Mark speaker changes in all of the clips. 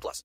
Speaker 1: plus.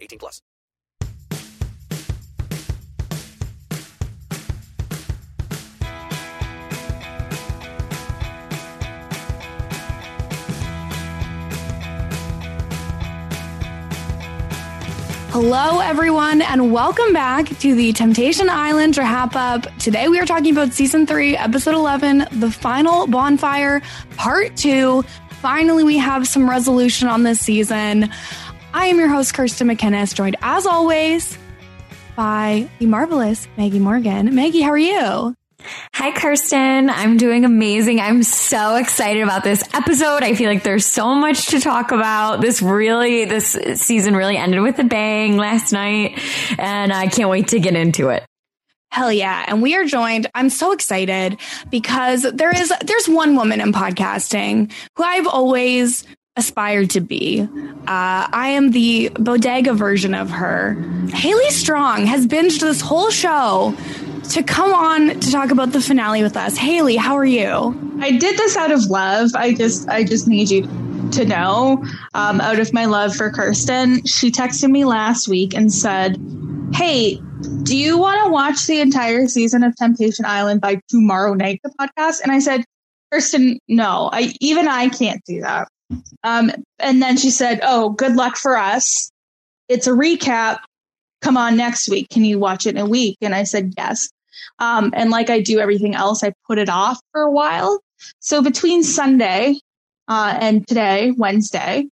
Speaker 1: 18 plus.
Speaker 2: Hello, everyone, and welcome back to the Temptation Island wrap up. Today, we are talking about season three, episode 11, the final bonfire, part two. Finally, we have some resolution on this season. I am your host, Kirsten McKinnis, joined as always by the marvelous Maggie Morgan. Maggie, how are you?
Speaker 3: Hi, Kirsten. I'm doing amazing. I'm so excited about this episode. I feel like there's so much to talk about. This really, this season really ended with a bang last night, and I can't wait to get into it.
Speaker 2: Hell yeah. And we are joined. I'm so excited because there is, there's one woman in podcasting who I've always aspired to be. Uh, I am the bodega version of her. Haley Strong has binged this whole show to come on to talk about the finale with us. Haley, how are you?
Speaker 4: I did this out of love. I just I just need you to know, um, out of my love for Kirsten, she texted me last week and said, "Hey, do you want to watch the entire season of Temptation Island by tomorrow night?" The podcast, and I said, "Kirsten, no. I even I can't do that." Um, and then she said, "Oh, good luck for us. It's a recap. Come on next week. Can you watch it in a week?" And I said, "Yes." Um, and like I do everything else, I put it off for a while. So between Sunday uh, and today, Wednesday,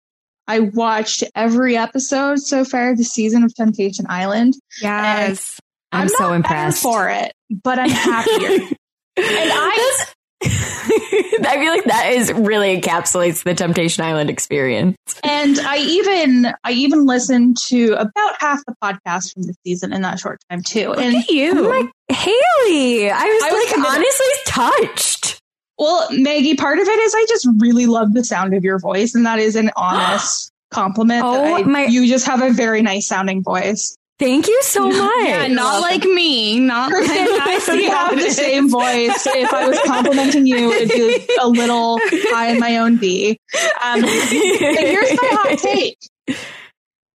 Speaker 4: I watched every episode so far this season of Temptation Island.
Speaker 2: Yes.
Speaker 3: I'm,
Speaker 4: I'm
Speaker 3: so impressed.
Speaker 4: for it, but I'm happier. and I
Speaker 3: I feel like that is really encapsulates the Temptation Island experience.
Speaker 4: and I even I even listened to about half the podcast from the season in that short time too.
Speaker 2: Look
Speaker 4: and
Speaker 2: at you.
Speaker 3: I'm like, Haley, I was
Speaker 4: I was
Speaker 3: like
Speaker 4: committed.
Speaker 3: honestly touched.
Speaker 4: well, Maggie, part of it is I just really love the sound of your voice, and that is an honest compliment.
Speaker 3: Oh,
Speaker 4: I-
Speaker 3: my-
Speaker 4: you just have a very nice sounding voice.
Speaker 3: Thank you so much.
Speaker 2: yeah, not like me. Not like I
Speaker 4: we have the same voice. If I was complimenting you, it'd be a little high in my own B. Um, and here's my hot take: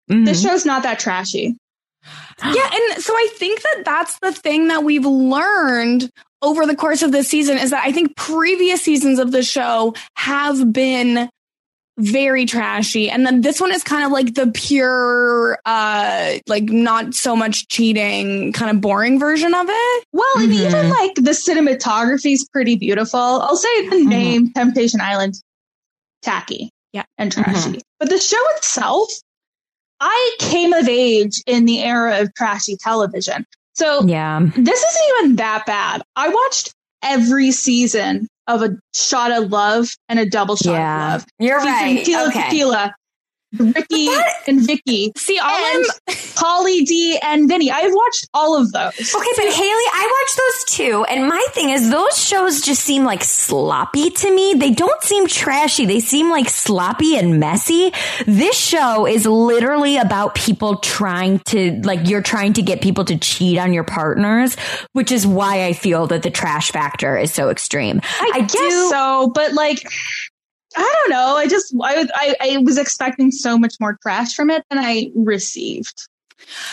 Speaker 3: Mhm.
Speaker 4: this show's not that trashy.
Speaker 2: Yeah, and so I think that that's the thing that we've learned over the course of this season is that I think previous seasons of the show have been very trashy and then this one is kind of like the pure uh like not so much cheating kind of boring version of it
Speaker 4: Well, and
Speaker 3: Mhm.
Speaker 4: even like the cinematography is pretty beautiful. I'll say the name Temptation Island, tacky,
Speaker 2: Yeah.
Speaker 4: and trashy. But the show itself, I came of age in the era of trashy television. So
Speaker 3: Yeah.
Speaker 4: this isn't even that bad. I watched every season of a shot of love and a double shot
Speaker 3: Yeah.
Speaker 4: of love.
Speaker 3: You're
Speaker 4: Season
Speaker 3: right.
Speaker 4: Tequila
Speaker 3: Okay.
Speaker 4: Tequila, Ricky and Vicky,
Speaker 2: see all
Speaker 4: and
Speaker 2: I'm
Speaker 4: Pauly D and Vinny. I've watched all of those.
Speaker 3: Okay, but Haley, I watched those too, and my thing is those shows just seem like sloppy to me. They don't seem trashy. They seem like sloppy and messy. This show is literally about people trying to like you're trying to get people to cheat on your partners, which is why I feel that the trash factor is so extreme.
Speaker 4: I, guess so, but like, I don't know. I just I, was- I I was expecting so much more trash from it than I received.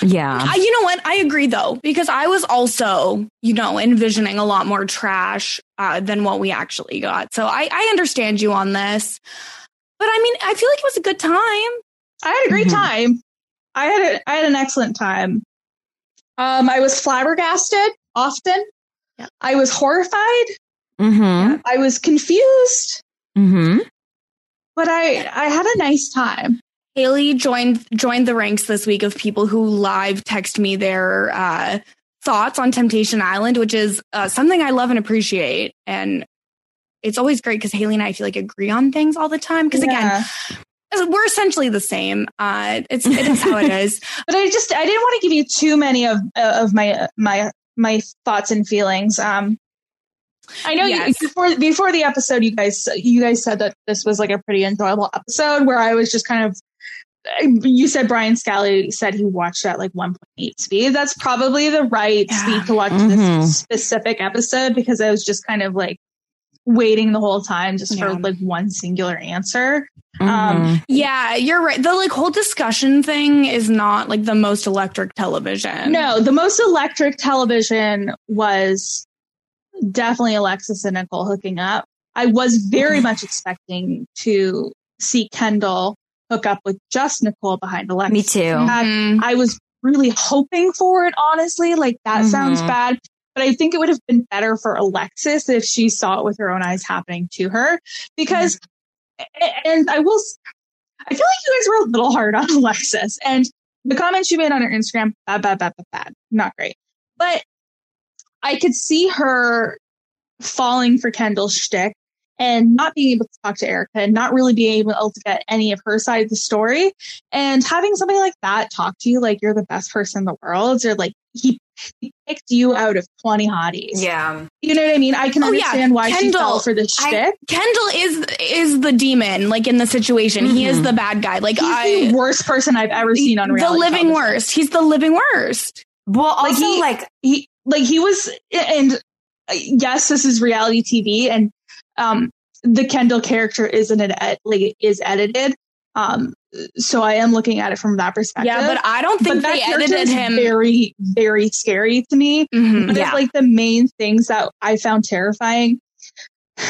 Speaker 3: Yeah.
Speaker 2: I, you know what? I agree though, because I was also, you know, envisioning a lot more trash uh, than what we actually got. So I, I understand you on this. But I mean, I feel like it was a good time.
Speaker 4: I had a great
Speaker 3: Mhm.
Speaker 4: time. I had a, I had an excellent time. Um, I was flabbergasted often.
Speaker 2: Yeah.
Speaker 4: I was horrified.
Speaker 3: Mm-hmm.
Speaker 4: I was confused,
Speaker 3: Mm-hmm.
Speaker 4: but I I had a nice time.
Speaker 2: Haley joined joined the ranks this week of people who live text me their uh, thoughts on Temptation Island, which is uh, something I love and appreciate. And it's always great because Haley and I feel like agree on things all the time. Because
Speaker 4: Yeah.
Speaker 2: again, we're essentially the same. Uh, it's it is how it is.
Speaker 4: but I just I didn't want to give you too many of uh, of my my my thoughts and feelings. Um, I know
Speaker 2: Yes.
Speaker 4: you, before before the episode, you guys you guys said that this was like a pretty enjoyable episode where I was just kind of. You said Brian Scally said he watched at like 1.8 speed. That's probably the right
Speaker 2: Yeah.
Speaker 4: speed to watch
Speaker 3: Mhm.
Speaker 4: this specific episode because I was just kind of like waiting the whole time just
Speaker 2: Yeah.
Speaker 4: for like one singular answer.
Speaker 3: Mm-hmm.
Speaker 4: Um,
Speaker 2: Yeah, you're right. The like whole discussion thing is not like the most electric television.
Speaker 4: No, the most electric television was definitely Alexis and Nicole hooking up. I was very much expecting to see Kendall hook up with just Nicole behind Alexis.
Speaker 3: Me too.
Speaker 2: Mhm.
Speaker 4: I was really hoping for it, honestly. Like, that sounds
Speaker 3: Mhm.
Speaker 4: bad. But I think it would have been better for Alexis if she saw it with her own eyes happening to her. Because, and I will, I feel like you guys were a little hard on Alexis. And the comments she made on her Instagram, bad, bad, bad, bad, bad. Not great. But I could see her falling for Kendall's shtick and not being able to talk to Erica and not really being able to get any of her side of the story. And having somebody like that talk to you like you're the best person in the world, or like he, he picked you out of 20 hotties.
Speaker 3: Yeah.
Speaker 4: You know what I mean? I can
Speaker 2: Oh, yeah.
Speaker 4: understand why she
Speaker 2: Kendall,
Speaker 4: fell for the
Speaker 2: I-
Speaker 4: shtick.
Speaker 2: Kendall is is the demon, like in the situation. He is
Speaker 3: Mhm.
Speaker 2: the bad guy. Like
Speaker 4: He's
Speaker 2: I,
Speaker 4: the worst person I've ever seen on
Speaker 2: the living
Speaker 4: television.
Speaker 2: worst. He's the living worst.
Speaker 3: Well,
Speaker 4: Like
Speaker 3: also
Speaker 4: he-
Speaker 3: like
Speaker 4: he like he was and uh, yes this is reality tv and um the kendall character isn't it ed- like is edited um so i am looking at it from that perspective
Speaker 2: Yeah, but I don't think
Speaker 4: But that
Speaker 2: they edited him.
Speaker 4: very very scary to me
Speaker 2: Mhm.
Speaker 4: but
Speaker 3: Yeah.
Speaker 4: it's like the main things that i found terrifying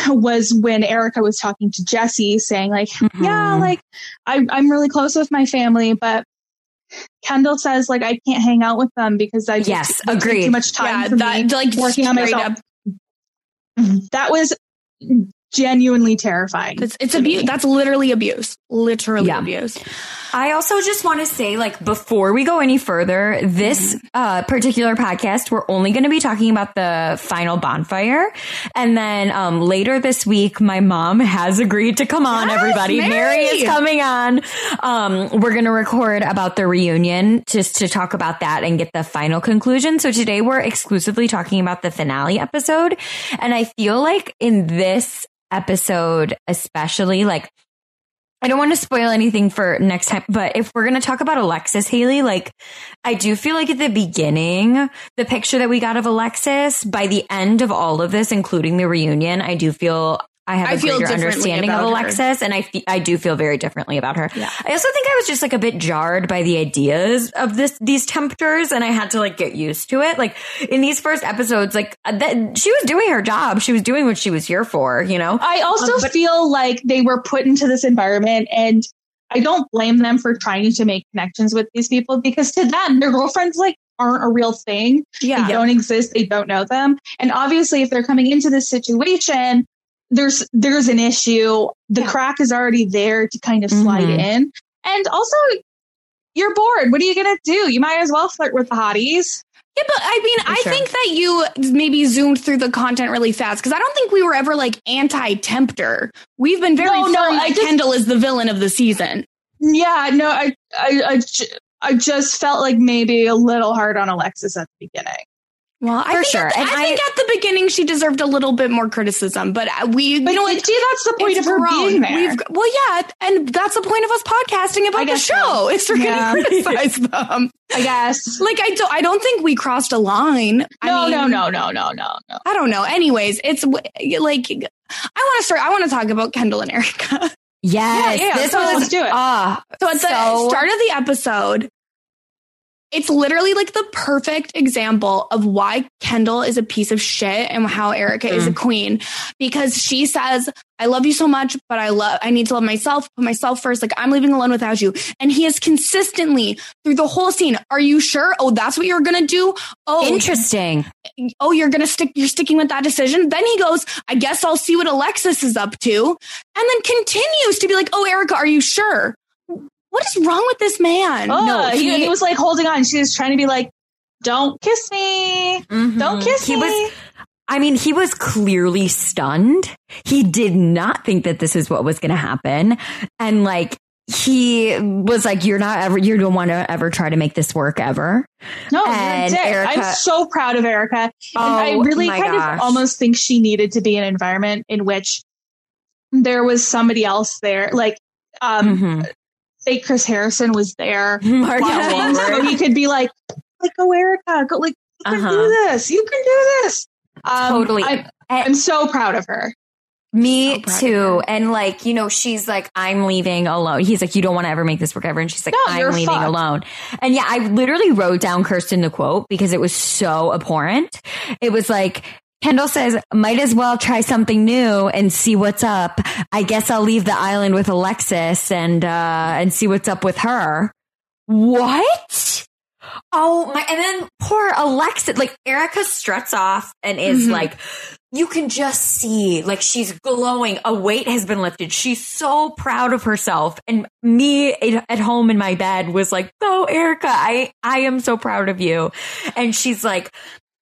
Speaker 4: was when erica was talking to jesse saying like yeah
Speaker 3: Mhm.
Speaker 4: like I, i'm really close with my family but kendall says like i can't hang out with them because i just
Speaker 3: Yes,
Speaker 4: they take
Speaker 3: agreed.
Speaker 4: too much time
Speaker 2: Yeah,
Speaker 4: for
Speaker 2: that
Speaker 4: me
Speaker 2: like
Speaker 4: working on myself.
Speaker 2: up.
Speaker 4: that was genuinely terrifying
Speaker 2: It's, it's
Speaker 4: to me.
Speaker 2: abuse. That's literally abuse. Literally
Speaker 3: Yeah.
Speaker 2: abuse.
Speaker 3: I also just want to say, like, before we go any further, this uh, particular podcast, we're only going to be talking about the final bonfire. And then um, later this week, my mom has agreed to come on,
Speaker 2: Yes,
Speaker 3: everybody.
Speaker 2: Mary!
Speaker 3: Mary is coming on. Um, we're going to record about the reunion just to talk about that and get the final conclusion. So today we're exclusively talking about the finale episode. And I feel like in this episode, especially, like, I don't want to spoil anything for next time, but if we're going to talk about Alexis Haley, like I do feel like at the beginning, the picture that we got of Alexis by the end of all of this, including the reunion, I do feel I have
Speaker 2: I
Speaker 3: a
Speaker 2: feel
Speaker 3: greater understanding of
Speaker 2: about her.
Speaker 3: Alexis and I fe- I do feel very differently about her.
Speaker 2: Yeah.
Speaker 3: I also think I was just like a bit jarred by the ideas of this these tempters and I had to like get used to it. Like in these first episodes like uh, that she was doing her job. She was doing what she was here for, you know.
Speaker 4: i also
Speaker 2: Um,
Speaker 4: feel like they were put into this environment and i don't blame them for trying to make connections with these people because to them their girlfriends like aren't a real thing
Speaker 2: Yeah.
Speaker 4: they don't exist they don't know them and obviously if they're coming into this situation there's there's an issue the
Speaker 2: Yeah.
Speaker 4: crack is already there to kind of slide
Speaker 3: Mhm.
Speaker 4: in and also you're bored what are you gonna do you might as well flirt with the hotties
Speaker 2: Yeah, but I mean, I
Speaker 3: sure.
Speaker 2: think that you maybe zoomed through the content really fast because I don't think we were ever like anti-tempter. We've been very
Speaker 4: No, no,
Speaker 2: firm
Speaker 4: I
Speaker 2: that
Speaker 4: just-
Speaker 2: Kendall is the villain of the season.
Speaker 4: yeah no i i i, I just felt like maybe a little hard on alexis at the beginning
Speaker 2: Well, I
Speaker 3: For
Speaker 2: think
Speaker 3: sure.
Speaker 2: At
Speaker 3: And
Speaker 2: I, think at the beginning she deserved a little bit more criticism, but uh, we,
Speaker 4: but
Speaker 2: you know,
Speaker 4: see,
Speaker 2: what?
Speaker 4: that's the point of her
Speaker 2: grown.
Speaker 4: being there
Speaker 2: We've, well, yeah, and that's the point of us podcasting about the
Speaker 4: guess so.
Speaker 2: show. Is we're
Speaker 4: Yeah.
Speaker 2: to criticize them.
Speaker 4: i guess
Speaker 2: Like I don't, I don't think we crossed a line. I
Speaker 4: no
Speaker 2: mean,
Speaker 4: no no no no no no
Speaker 2: I don't know. Anyways, it's like I want to start. I want to talk about Kendall and Erica.
Speaker 3: Yes,
Speaker 4: Yeah, yeah,
Speaker 3: this
Speaker 4: so
Speaker 3: was
Speaker 4: let's do it.
Speaker 3: Ah,
Speaker 2: So at the
Speaker 3: So-
Speaker 2: start of the episode, it's literally like the perfect example of why Kendall is a piece of shit and how Erica is a mm-hmm. queen because she says, I love you so much, but I love, I need to love myself, put myself first. Like I'm leaving alone without you. And he is consistently through the whole scene. Are you sure? Oh, that's what you're going to do. Oh,
Speaker 3: Interesting.
Speaker 2: oh, you're going to stick, you're sticking with that decision. Then he goes, I guess I'll see what Alexis is up to. And then continues to be like, Oh, Erica, are you sure? What is wrong with this man?
Speaker 4: Oh,
Speaker 3: No,
Speaker 4: he,
Speaker 3: he-
Speaker 4: he was like holding on. She was trying to be like, "Don't kiss me, don't kiss
Speaker 3: He
Speaker 4: me."
Speaker 3: was I mean, he was clearly stunned. He did not think that this is what was going to happen. And like, he was like, you're not ever, you don't want to ever try to make this work ever.
Speaker 4: no, you're a
Speaker 3: and
Speaker 4: dick.
Speaker 3: Erica-
Speaker 4: I'm so proud of Erica. and I
Speaker 3: Oh,
Speaker 4: really kind
Speaker 3: gosh.
Speaker 4: of almost think she needed to be in an environment in which there was somebody else there, like um,
Speaker 3: Mhm.
Speaker 4: Fake Chris Harrison was there. Watching, so he could be like, like, go Erica, go like, you can
Speaker 3: Uh-huh.
Speaker 4: do this, you can do this. Um,
Speaker 3: Totally.
Speaker 4: I'm, I'm so proud of her.
Speaker 3: Me
Speaker 2: So
Speaker 3: too. And like, you know, she's like, I'm leaving alone. He's like, you don't want to ever make this work ever. And she's like,
Speaker 4: No,
Speaker 3: I'm leaving
Speaker 4: fucked.
Speaker 3: alone. And yeah, I literally wrote down Kirsten the quote because it was so abhorrent. It was like, Kendall says, might as well try something new and see what's up. I guess I'll leave the island with Alexis and, uh, and see what's up with her. What? Oh my, and then poor Alexis, like Erica struts off and is
Speaker 2: Mhm.
Speaker 3: like, you can just see, like she's glowing. A weight has been lifted. She's so proud of herself. And me at home in my bed was like, go Erica, I, I am so proud of you. And she's like,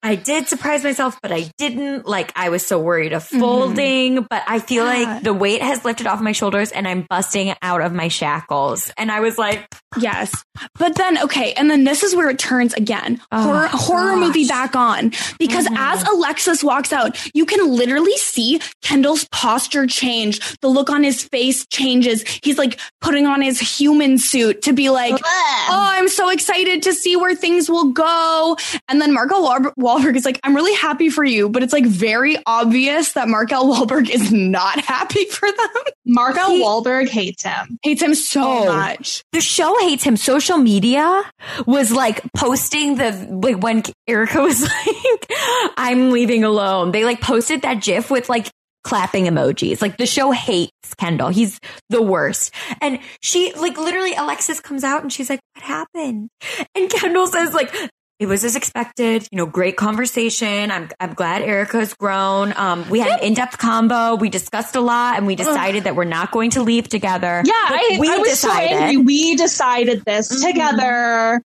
Speaker 3: I did surprise myself, but I didn't. Like, I was so worried of folding, mm-hmm. but I feel
Speaker 2: Yeah.
Speaker 3: like the weight has lifted off my shoulders and I'm busting out of my shackles. And I was like,
Speaker 2: Yes. But then, okay. And then this is where it turns again.
Speaker 3: Oh,
Speaker 2: horror, horror movie back on. Because mm-hmm. as Alexis walks out, you can literally see Kendall's posture change. The look on his face changes. He's like putting on his human suit to be like, oh, I'm so excited to see where things will go. And then Mark L. Walberg, Walberg is like, I'm really happy for you. But it's like very obvious that Mark Markel Wahlberg is not happy for them.
Speaker 4: Mark L.
Speaker 3: He-
Speaker 4: Walberg hates him.
Speaker 2: Hates him so
Speaker 3: Oh.
Speaker 2: much.
Speaker 3: the show hates him. Social media was like posting the like when Erica was like, "I'm leaving alone." They like posted that GIF with like clapping emojis. Like the show hates Kendall. He's the worst. And she like literally Alexis comes out and she's like, "What happened?" And Kendall says like. It was as expected, you know, great conversation. I'm, I'm glad Erica's grown. Um, we had an in-depth combo. We discussed a lot and we decided that we're not going to leave together.
Speaker 4: Yeah, I,
Speaker 3: we
Speaker 4: I was
Speaker 3: decided.
Speaker 4: so angry. We decided this
Speaker 3: Mhm.
Speaker 4: together.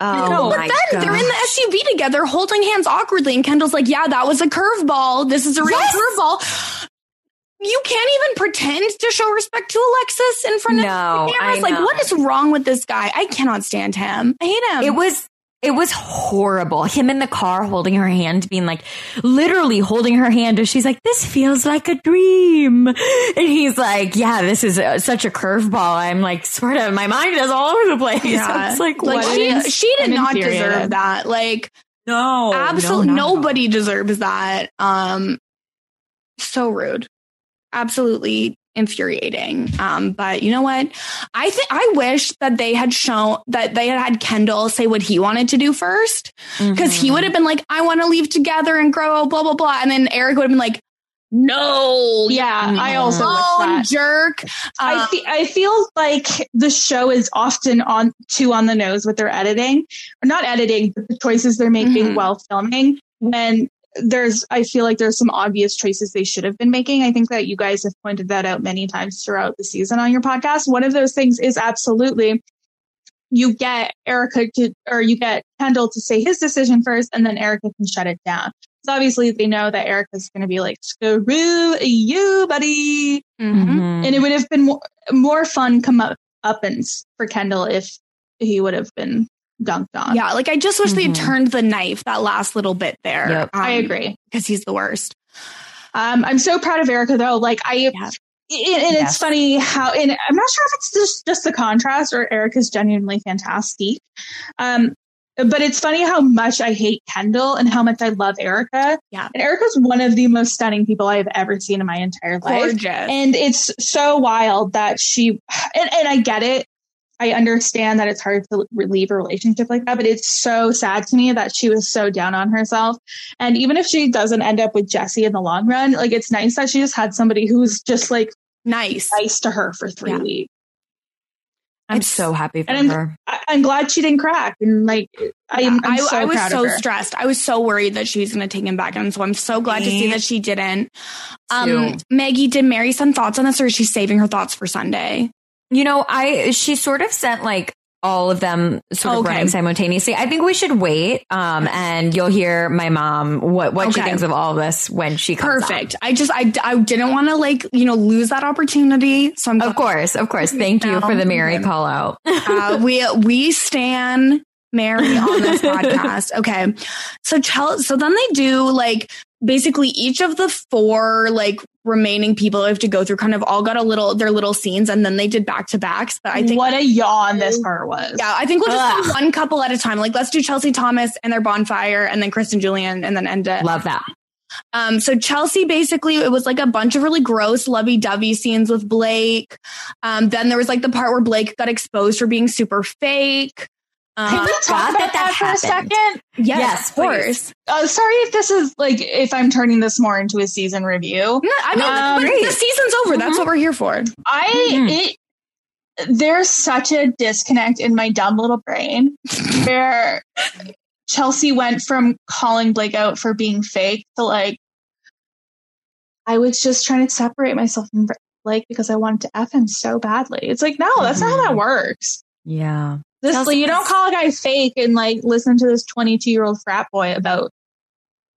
Speaker 3: Oh,
Speaker 4: No,
Speaker 2: But then they're in the. SUV together holding hands awkwardly, and Kendall's like, Yeah, that was a curveball. This is a real
Speaker 3: Yes!
Speaker 2: curveball. You can't even pretend to show respect to Alexis in front of
Speaker 3: No,
Speaker 2: the cameras. Like, what is wrong with this guy? I cannot stand him. I hate him.
Speaker 3: It was it was horrible. Him in the car holding her hand, being like literally holding her hand as she's like, "This feels like a dream," and he's like, "Yeah, this is a, such a curveball." I'm like, sort of, my mind is all over the place.
Speaker 2: yeah.
Speaker 3: It's like,
Speaker 2: like
Speaker 3: what
Speaker 2: she,
Speaker 3: is-
Speaker 2: she did not deserve that. Like,
Speaker 3: no,
Speaker 2: absolutely
Speaker 3: no, not at all.
Speaker 2: nobody deserves that. Um, so rude. Absolutely infuriating. Um, but you know what? I think I wish that they had shown that they had had Kendall say what he wanted to do first, because he
Speaker 3: Mhm.
Speaker 2: would have been like, "I want to leave together and grow," blah blah blah, and then Eric would have been like, "No,
Speaker 4: Yeah, I also wish
Speaker 2: oh, jerk."
Speaker 4: I,
Speaker 2: Um,
Speaker 4: fe- I feel like the show is often on too on the nose with their editing, or not editing, but the choices they're making
Speaker 2: Mhm.
Speaker 4: while filming. When there's, I feel like there's some obvious choices they should have been making. I think that you guys have pointed that out many times throughout the season on your podcast. One of those things is absolutely you get Erica to, or you get Kendall to say his decision first, and then Erica can shut it down. So obviously they know that Erica's going to be like, screw you, buddy
Speaker 2: mhm.
Speaker 3: Mhm.
Speaker 4: and it would have been more, more fun come up up and for Kendall if he would have been dunked on.
Speaker 2: Yeah, like I just wish they had
Speaker 3: Mhm.
Speaker 2: turned the knife that last little bit there.
Speaker 3: Yep.
Speaker 4: I agree.
Speaker 2: because he's the worst.
Speaker 4: Um, I'm so proud of Erica though. Like I,
Speaker 2: Yeah.
Speaker 4: and, and
Speaker 3: Yes.
Speaker 4: it's funny how, and I'm not sure if it's just just the contrast or Erica's genuinely fantastic. Um, but it's funny how much I hate Kendall and how much I love Erica.
Speaker 2: Yeah.
Speaker 4: and Erica's one of the most stunning people I have ever seen in my entire life.
Speaker 2: Gorgeous.
Speaker 4: And it's so wild that she, and, and I get it. I understand that it's hard to leave a relationship like that, but it's so sad to me that she was so down on herself. And even if she doesn't end up with Jesse in the long run, like it's nice that she just had somebody who's just like
Speaker 2: Nice.
Speaker 4: nice to her for three
Speaker 2: Yeah.
Speaker 4: weeks.
Speaker 3: I'm so happy for
Speaker 4: And I'm,
Speaker 3: her.
Speaker 4: I, I'm glad she didn't crack. And like, I'm, I'm so
Speaker 2: I was
Speaker 4: proud
Speaker 2: so stressed. I was so worried that she was going to take him back. And so I'm so glad to see that she didn't. Um. Maggie, did Mary send thoughts on this or is she saving her thoughts for Sunday?
Speaker 3: You know, I she sort of sent like all of them sort of
Speaker 2: Okay.
Speaker 3: running simultaneously. I think we should wait, um, and you'll hear my mom what what she thinks of all this when she comes. on.
Speaker 2: Perfect. I just, I, I didn't want to like, you know, lose that opportunity. So I'm
Speaker 3: Of course, of course. Thank you for the Mary call out.
Speaker 2: uh, we we stand Mary on this podcast. Okay, so tell so then they do like basically each of the four like remaining people I have to go through kind of all got a little their little scenes and then they did back to backs. But I think
Speaker 4: what a yawn this part was.
Speaker 2: yeah, I think we'll just do one couple at a time. Like let's do Chelsea Thomas and their bonfire, and then Kristen Julian, and then end it.
Speaker 3: Love that.
Speaker 2: Um, so Chelsea basically it was like a bunch of really gross lovey-dovey scenes with Blake. Um, then there was like the part where Blake got exposed for being super fake. Um,
Speaker 4: Can we talk about
Speaker 3: that
Speaker 4: that,
Speaker 3: that
Speaker 4: for a second?
Speaker 2: yes,
Speaker 3: Yes,
Speaker 2: of course.
Speaker 4: Uh, sorry if this is like if I'm turning this more into a season review.
Speaker 2: No, I mean,
Speaker 4: Um,
Speaker 2: the, the season's over. That's what we're here for.
Speaker 4: I
Speaker 3: Mhm.
Speaker 4: it there's such a disconnect in my dumb little brain where Chelsea went from calling Blake out for being fake to like I was just trying to separate myself from Blake because I wanted to f him so badly. It's like no, that's not how that works.
Speaker 3: Yeah.
Speaker 4: This
Speaker 3: Chelsea-
Speaker 4: you don't call a guy fake and like listen to this 22 year old frat boy about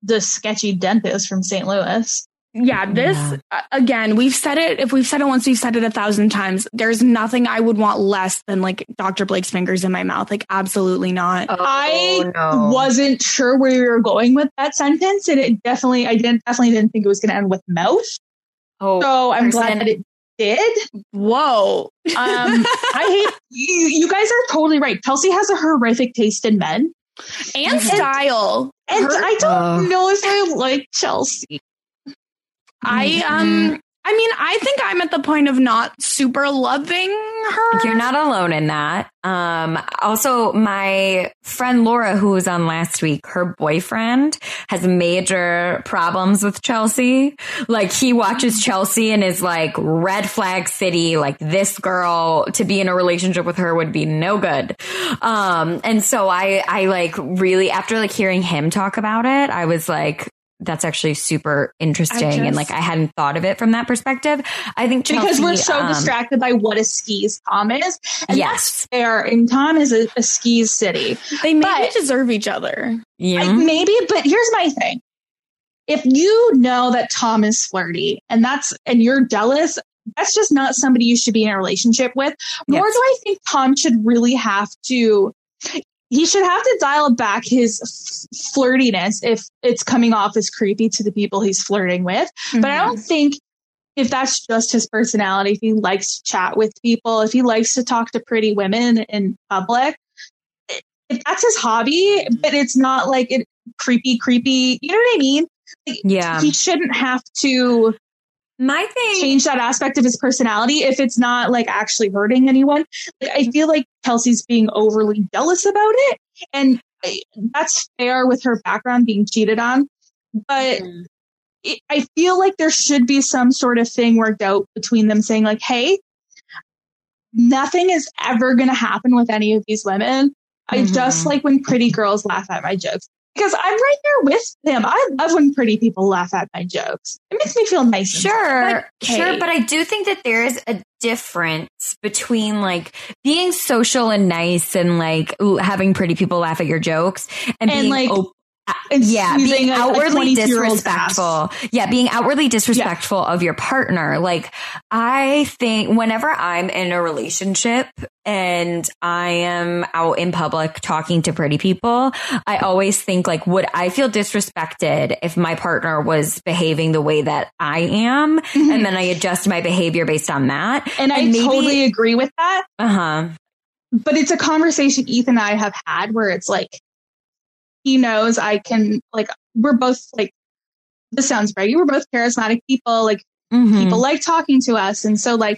Speaker 4: the sketchy dentist from St. Louis.
Speaker 2: Yeah, this
Speaker 3: Yeah.
Speaker 2: uh, again. We've said it. If we've said it once, we've said it a thousand times. There's nothing I would want less than like Dr. Blake's fingers in my mouth. Like, absolutely not.
Speaker 4: I
Speaker 3: no.
Speaker 4: wasn't sure where you were going with that sentence, and it definitely, I didn't definitely didn't think it was going to end with mouth.
Speaker 3: Oh,
Speaker 4: So I'm glad that it did.
Speaker 2: Whoa.
Speaker 4: Um, I hate you. You guys are totally right. Kelsey has a horrific taste in men,
Speaker 2: and style.
Speaker 4: and
Speaker 2: Her-
Speaker 4: I don't
Speaker 3: Ugh.
Speaker 4: know if I like Chelsea.
Speaker 2: I um. I mean, I think I'm at the point of not super loving her.
Speaker 3: You're not alone in that. Um, also, my friend Laura, who was on last week, her boyfriend has major problems with Chelsea. Like he watches Chelsea and is like red flag city. Like this girl to be in a relationship with her would be no good. Um, and so I, I like really after like hearing him talk about it, I was like, that's actually super interesting.
Speaker 2: I
Speaker 3: and like I hadn't thought of it from that perspective. I think
Speaker 4: because we're so
Speaker 3: um,
Speaker 4: distracted by what a skis Tom is. And
Speaker 3: Yes.
Speaker 4: fair. And Tom is a, a skis city.
Speaker 2: They maybe
Speaker 4: But-
Speaker 2: deserve each other.
Speaker 3: Yeah.
Speaker 4: I, maybe, but here's my thing. If you know that Tom is flirty and that's and you're jealous, that's just not somebody you should be in a relationship with. Nor
Speaker 3: Yes.
Speaker 4: do I think Tom should really have to he should have to dial back his f- flirtiness if it's coming off as creepy to the people he's flirting with. But I don't mm-hmm. think if that's just his personality, if he likes to chat with people, if he likes to talk to pretty women in public, if that's his hobby, but it's not like it creepy, creepy, you know what I mean? Like,
Speaker 3: Yeah.
Speaker 4: He shouldn't have to
Speaker 3: My thing,
Speaker 4: change that aspect of his personality if it's not like actually hurting anyone. Like, I feel like Kelsey's being overly jealous about it. And I, that's fair with her background being cheated on. But it, I feel like there should be some sort of thing worked out between them saying, like, hey, nothing is ever going to happen with any of these women. I
Speaker 3: Mhm.
Speaker 4: just like when pretty girls laugh at my jokes because I'm right there with them. I love when pretty people laugh at my jokes. It makes me feel nice.
Speaker 3: sure,
Speaker 4: But,
Speaker 3: sure,
Speaker 4: hey.
Speaker 3: but I do think that there is a difference between like being social and nice and like ooh, having pretty people laugh at your jokes and,
Speaker 4: And,
Speaker 3: being
Speaker 4: like,
Speaker 3: yeah, being outwardly
Speaker 4: 22-year-old's
Speaker 3: disrespectful. Yeah, being outwardly disrespectful of your partner. Like, I think whenever I'm in a relationship and I am out in public talking to pretty people, I always think like, would I feel disrespected if my partner was behaving the way that I am? And then I adjust my behavior based on that.
Speaker 4: Mm-hmm. And I
Speaker 3: maybe-
Speaker 4: totally agree with that.
Speaker 3: Uh huh.
Speaker 4: But it's a conversation Ethan and I have had where it's like, he knows I can, like, we're both like, this sounds braggy. We're both charismatic people. Like,
Speaker 3: Mm-hmm.
Speaker 4: people like talking to us. And so, like,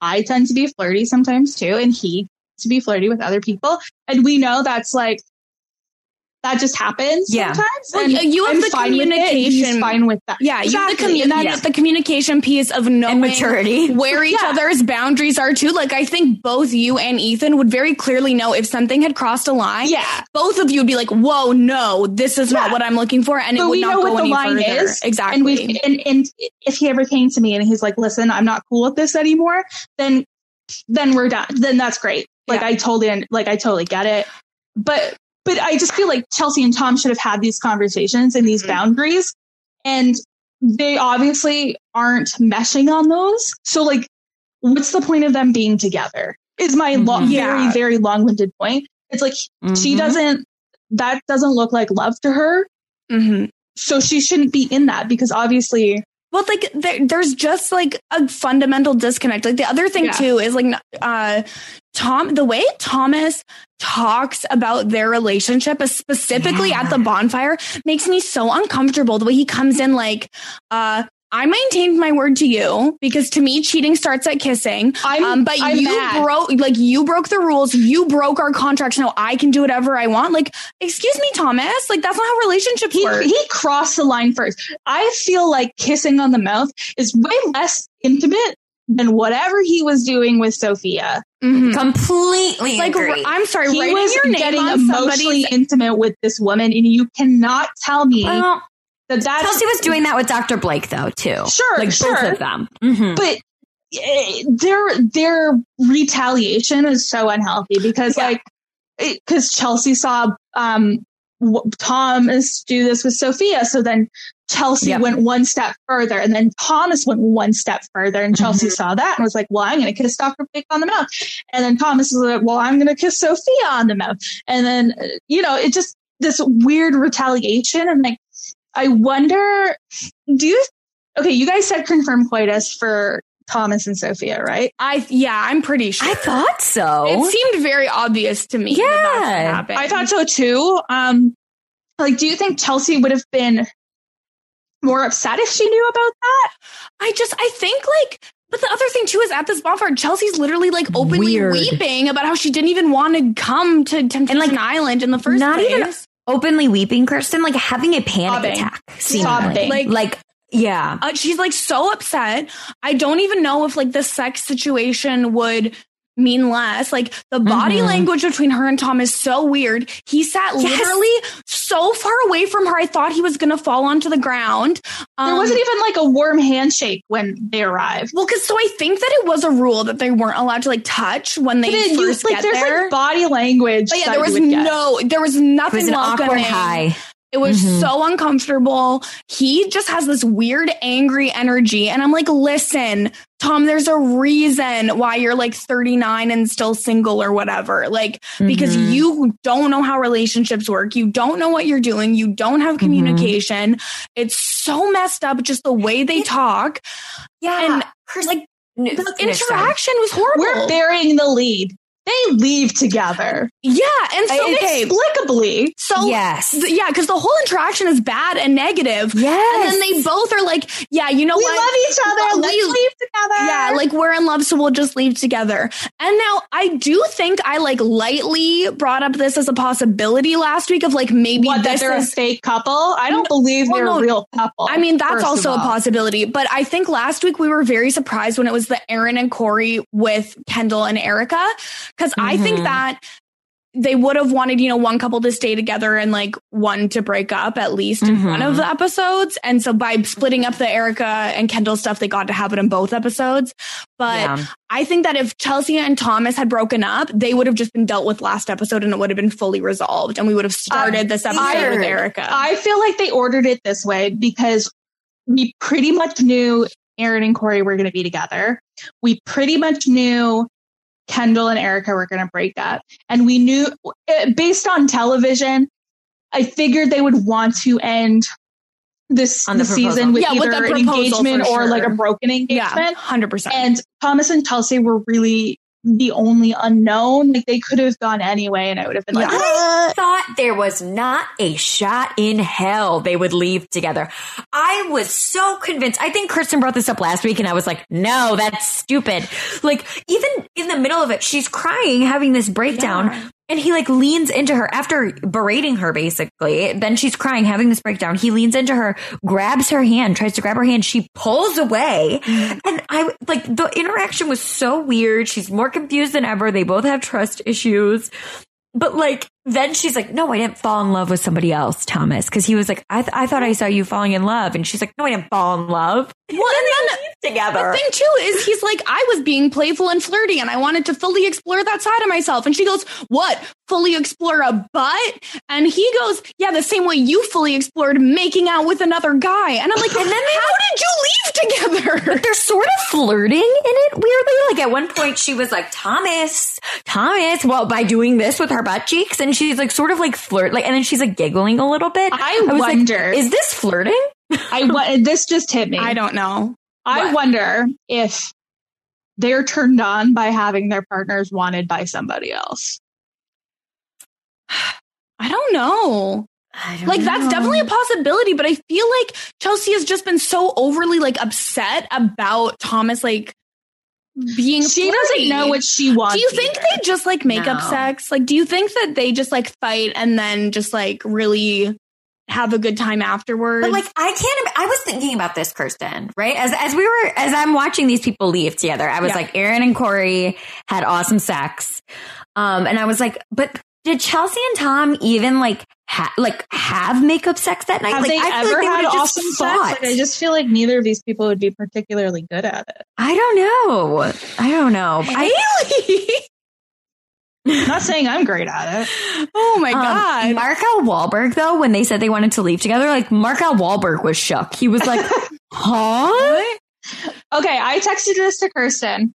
Speaker 4: I tend to be flirty sometimes too. And he to be flirty with other people. And we know that's like, that just happens
Speaker 3: Yeah.
Speaker 4: sometimes.
Speaker 2: Well,
Speaker 4: and
Speaker 2: you have
Speaker 4: I'm
Speaker 2: the
Speaker 4: fine with it, and
Speaker 2: communication-
Speaker 4: fine with that.
Speaker 2: Yeah, you have the, commu-
Speaker 4: And
Speaker 2: yeah, the communication piece of knowing
Speaker 3: maturity.
Speaker 2: where each
Speaker 4: Yeah.
Speaker 2: other's boundaries are too. Like I think both you and Ethan would very clearly know if something had crossed a line.
Speaker 4: yeah.
Speaker 2: Both of you would be like, "Whoa, no, this is not what I'm looking for," and it would
Speaker 4: we
Speaker 2: not
Speaker 4: know
Speaker 2: go
Speaker 4: what the
Speaker 2: any
Speaker 4: line
Speaker 2: further.
Speaker 4: is
Speaker 2: Exactly.
Speaker 4: and we and, and if he ever came to me and he's like listen i'm not cool with this anymore then then we're done then that's great like
Speaker 2: Yeah.
Speaker 4: i totally like i totally get it but but i just feel like chelsea and tom should have had these conversations and these
Speaker 2: Mhm.
Speaker 4: boundaries and they obviously aren't meshing on those so like what's the point of them being together is my lo-
Speaker 3: Mhm.
Speaker 4: very
Speaker 2: Yeah.
Speaker 4: very long-winded point it's like she
Speaker 3: Mhm.
Speaker 4: doesn't that doesn't look like love to her
Speaker 2: hmm
Speaker 4: so she shouldn't be in that because obviously
Speaker 2: Well, like there, there's just like a fundamental disconnect. Like the other thing
Speaker 4: Yeah.
Speaker 2: too is like uh Tom the way Thomas talks about their relationship, uh, specifically at the bonfire, makes me so uncomfortable. The way he comes in like uh I maintained my word to you because to me cheating starts at kissing.
Speaker 4: I'm
Speaker 2: um, but
Speaker 4: I'm
Speaker 2: you
Speaker 4: mad.
Speaker 2: broke like you broke the rules. You broke our contracts. Now I can do whatever I want. Like, excuse me, Thomas. Like that's not how relationships
Speaker 4: he,
Speaker 2: work.
Speaker 4: he crossed the line first. I feel like kissing on the mouth is way less intimate than whatever he was doing with Sophia.
Speaker 2: Mhm.
Speaker 3: completely
Speaker 2: Like
Speaker 3: agree.
Speaker 2: I'm sorry,
Speaker 4: He
Speaker 2: writing
Speaker 4: was
Speaker 2: your name
Speaker 4: getting
Speaker 2: on
Speaker 4: emotionally intimate with this woman, and you cannot tell me
Speaker 3: well,
Speaker 4: that that's
Speaker 3: Chelsea was doing that with Dr. Blake though too.
Speaker 4: Sure,
Speaker 3: like
Speaker 4: sure.
Speaker 3: both of them. Mhm.
Speaker 4: but eh, their their retaliation is so unhealthy because
Speaker 2: Yeah.
Speaker 4: like because Chelsea saw um w- Thomas do this with Sophia, so then Chelsea
Speaker 3: Yep.
Speaker 4: went one step further, and then Thomas went one step further, and Chelsea
Speaker 3: Mhm.
Speaker 4: saw that and was like, "Well, I'm going to kiss Doctor Blake on the mouth," and then Thomas was like, "Well, I'm going to kiss Sophia on the mouth," and then uh, you know it just this weird retaliation, and like I wonder, do you? Okay, you guys said confirm coitus for Thomas and Sophia, right?
Speaker 2: I yeah, I'm pretty sure.
Speaker 3: I thought so.
Speaker 2: it seemed very obvious to me. that that's what
Speaker 3: Yeah.
Speaker 2: happened.
Speaker 4: I thought so too. Um, like, do you think Chelsea would have been more upset if she knew about that?
Speaker 2: I just I think like but the other thing too is at this bonfire, Chelsea's literally like openly
Speaker 3: Weird.
Speaker 2: weeping about how she didn't even want to come to Temptation
Speaker 3: like,
Speaker 2: Island in the first
Speaker 3: not
Speaker 2: place.
Speaker 3: even- Openly weeping, Kirsten, like having a panic
Speaker 4: Sobbing.
Speaker 3: attack. seemingly.
Speaker 2: Like-
Speaker 3: like yeah.
Speaker 2: uh, she's like so upset. I don't even know if like the sex situation would mean less. Like the body
Speaker 3: Mhm.
Speaker 2: language between her and Tom is so weird. He sat
Speaker 3: Yes.
Speaker 2: literally so far away from her. I thought he was going to fall onto the ground.
Speaker 4: There
Speaker 2: Um,
Speaker 4: wasn't even like a warm handshake when they arrived.
Speaker 2: Well, because so I think that it was a rule that they weren't allowed to like touch when they
Speaker 4: But it- you-
Speaker 2: first
Speaker 4: like,
Speaker 2: get
Speaker 4: there's
Speaker 2: there.
Speaker 4: like body language.
Speaker 2: but yeah, there was
Speaker 4: you would
Speaker 2: no, there was
Speaker 3: It
Speaker 2: nothing
Speaker 3: was an awkward high.
Speaker 2: It was
Speaker 3: Mhm.
Speaker 2: so uncomfortable. He just has this weird, angry energy. And I'm like, listen, Tom, there's a reason why you're like 39 and still single or whatever. Like, because
Speaker 3: Mhm.
Speaker 2: you don't know how relationships work. You don't know what you're doing. You don't have
Speaker 3: Mhm.
Speaker 2: communication. It's so messed up, just the way they talk.
Speaker 3: Yeah.
Speaker 2: And,
Speaker 3: Her-
Speaker 2: like,
Speaker 3: no,
Speaker 2: The interaction was horrible.
Speaker 4: We're burying the lead. They leave together
Speaker 2: yeah. And so,
Speaker 4: inexplicably.
Speaker 2: So,
Speaker 3: yes.
Speaker 2: th- yeah, because the whole interaction is bad and negative.
Speaker 3: yes.
Speaker 2: And then they both are like, yeah, you know
Speaker 4: We
Speaker 2: what?
Speaker 4: love each other.
Speaker 2: We-
Speaker 4: Let's leave together.
Speaker 2: Yeah, like we're in love, so we'll just leave together. And now I do think I like lightly brought up this as a possibility last week of like maybe
Speaker 4: what that
Speaker 2: this
Speaker 4: they're a
Speaker 2: is.
Speaker 4: fake couple. I don't believe
Speaker 2: Well,
Speaker 4: they're
Speaker 2: no.
Speaker 4: a real couple.
Speaker 2: I mean, that's also a possibility. But I think last week we were very surprised when it was the Aaron and Corey with Kendall and Erica. Cause I think
Speaker 3: Mhm.
Speaker 2: that they would have wanted, you know, one couple to stay together and like one to break up at least in
Speaker 3: Mhm.
Speaker 2: one of the episodes. And so by splitting up the Erica and Kendall stuff, they got to have it in both episodes. But
Speaker 3: yeah.
Speaker 2: I think that if Chelsea and Thomas had broken up, they would have just been dealt with last episode and it would have been fully resolved. And we would have started this episode
Speaker 4: I-
Speaker 2: with Erica.
Speaker 4: I feel like they ordered it this way because we pretty much knew Aaron and Corey were going to be together. We pretty much knew Kendall and Erica were going to break up. And we knew, eh, based on television, I figured they would want to end this
Speaker 3: On the
Speaker 4: the season
Speaker 3: proposal.
Speaker 4: with
Speaker 2: Yeah,
Speaker 4: either
Speaker 2: the
Speaker 4: an engagement
Speaker 2: for
Speaker 4: or like a
Speaker 2: sure.
Speaker 4: broken
Speaker 2: yeah,
Speaker 4: engagement.
Speaker 2: 100%.
Speaker 4: And Thomas and Chelsea were really the only unknown. Like they could have gone anyway, and I would have been like, ah.
Speaker 3: I thought there was not a shot in hell they would leave together. I was so convinced. I think Kristen brought this up last week and I was like, no, that's stupid. Like even in the middle of it, she's crying, having this breakdown.
Speaker 2: Yeah.
Speaker 3: And he like leans into her after berating her basically. Then she's crying, having this breakdown. He leans into her, grabs her hand, tries to grab her hand. She pulls away. Mm-hmm. And I like the interaction was so weird. She's more confused than ever. They both have trust issues. But like, then she's like, no, I didn't fall in love with somebody else, Thomas. Cause he was like, I, th- I thought I saw you falling in love. And she's like, no, I didn't fall in love.
Speaker 2: Well, and then
Speaker 3: Together.
Speaker 2: the thing too is he's like, I was being playful and flirty and I wanted to fully explore that side of myself. And she goes, What? Fully explore a butt? And he goes, Yeah, the same way you fully explored making out with another guy. And I'm like,
Speaker 3: And then
Speaker 2: How did you leave together?
Speaker 3: But They're sort of flirting in it weirdly. Like at one point she was like, Thomas, Thomas, well, by doing this with her butt cheeks. And she's like, sort of like flirt, like, and then she's like giggling a little bit.
Speaker 4: I
Speaker 3: was like,
Speaker 4: wonder-
Speaker 3: is this flirting?
Speaker 4: I this just hit me.
Speaker 2: I don't know.
Speaker 4: I
Speaker 2: What?
Speaker 4: wonder if they're turned on by having their partners wanted by somebody else.
Speaker 2: I don't know. Like that's definitely a possibility, but I feel like Chelsea has just been so overly like upset about Thomas like being
Speaker 4: She
Speaker 2: flirty.
Speaker 4: doesn't know what she wants.
Speaker 2: Do you think
Speaker 4: either.
Speaker 2: they just like make up sex? Like, do you think that they just like fight and then just like really have a good time afterwards?
Speaker 3: But like, I can't. I was thinking about this, Kirsten. Right as as we were as I'm watching these people leave together, I was
Speaker 2: Yeah.
Speaker 3: like, Aaron and Corey had awesome sex, um, and I was like, but did Chelsea and Tom even like ha- like have makeup sex that night?
Speaker 4: Have
Speaker 3: like,
Speaker 4: they
Speaker 3: I
Speaker 4: ever
Speaker 3: like they
Speaker 4: had
Speaker 3: just
Speaker 4: awesome sex? Like, I just feel like neither of these people would be particularly good at it.
Speaker 3: I don't know. I don't know. I,
Speaker 4: not saying I'm great at it.
Speaker 2: oh my
Speaker 3: um,
Speaker 2: god!
Speaker 3: Mark L. Walberg, though, when they said they wanted to leave together, like Mark L. Walberg was shook. He was like, huh?
Speaker 4: Okay, I texted this to Kirsten.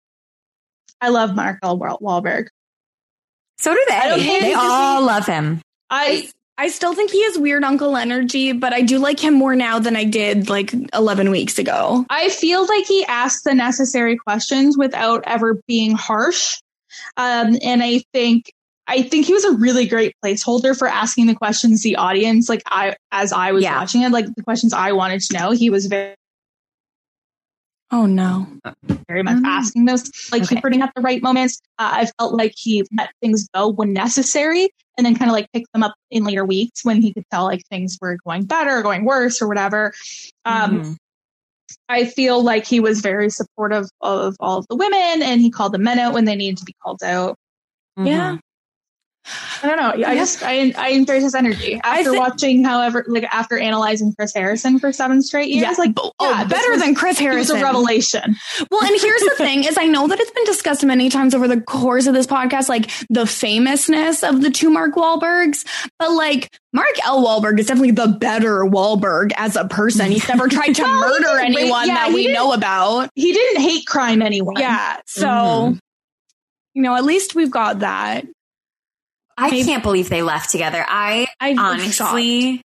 Speaker 4: I love Mark L. Walberg.
Speaker 3: So do they. They all love him.
Speaker 4: I
Speaker 2: I still think he has weird uncle energy, but I do like him more now than I did like 11 weeks ago.
Speaker 4: I feel like he asked the necessary questions without ever being harsh. Um, and I think I think he was a really great placeholder for asking the questions the audience, like I as I was
Speaker 3: Yeah.
Speaker 4: watching it, like the questions I wanted to know. He was very
Speaker 2: Oh no.
Speaker 4: very much
Speaker 3: Mhm.
Speaker 4: asking those, like
Speaker 3: Okay.
Speaker 4: comforting at the right moments. Uh, I felt like he let things go when necessary, and then kind of like picked them up in later weeks when he could tell like things were going better, or going worse, or whatever. Um,
Speaker 3: Mhm.
Speaker 4: I feel like he was very supportive of all of the women, and he called the men out when they needed to be called out.
Speaker 2: Yeah.
Speaker 4: I don't know. I just I I enjoyed his energy after
Speaker 2: thi-
Speaker 4: watching, however, like after analyzing Chris Harrison for seven straight years. Like,
Speaker 2: oh,
Speaker 4: yeah,
Speaker 2: better
Speaker 4: was-
Speaker 2: than Chris
Speaker 4: it was
Speaker 2: Harrison.
Speaker 4: a revelation.
Speaker 2: Well, and here's the thing is I know that it's been discussed many times over the course of this podcast, like the famousness of the two Mark Wahlbergs, but like Mark L. Walberg is definitely the better Walberg as a person. He's never tried to
Speaker 4: Well,
Speaker 2: murder anyone
Speaker 4: yeah,
Speaker 2: that we know about.
Speaker 4: He didn't hate crime anyone.
Speaker 2: Yeah. So,
Speaker 3: Mhm.
Speaker 2: you know, at least we've got that.
Speaker 3: I
Speaker 2: Maybe-
Speaker 3: can't believe they left together. I
Speaker 2: I'm
Speaker 3: honestly,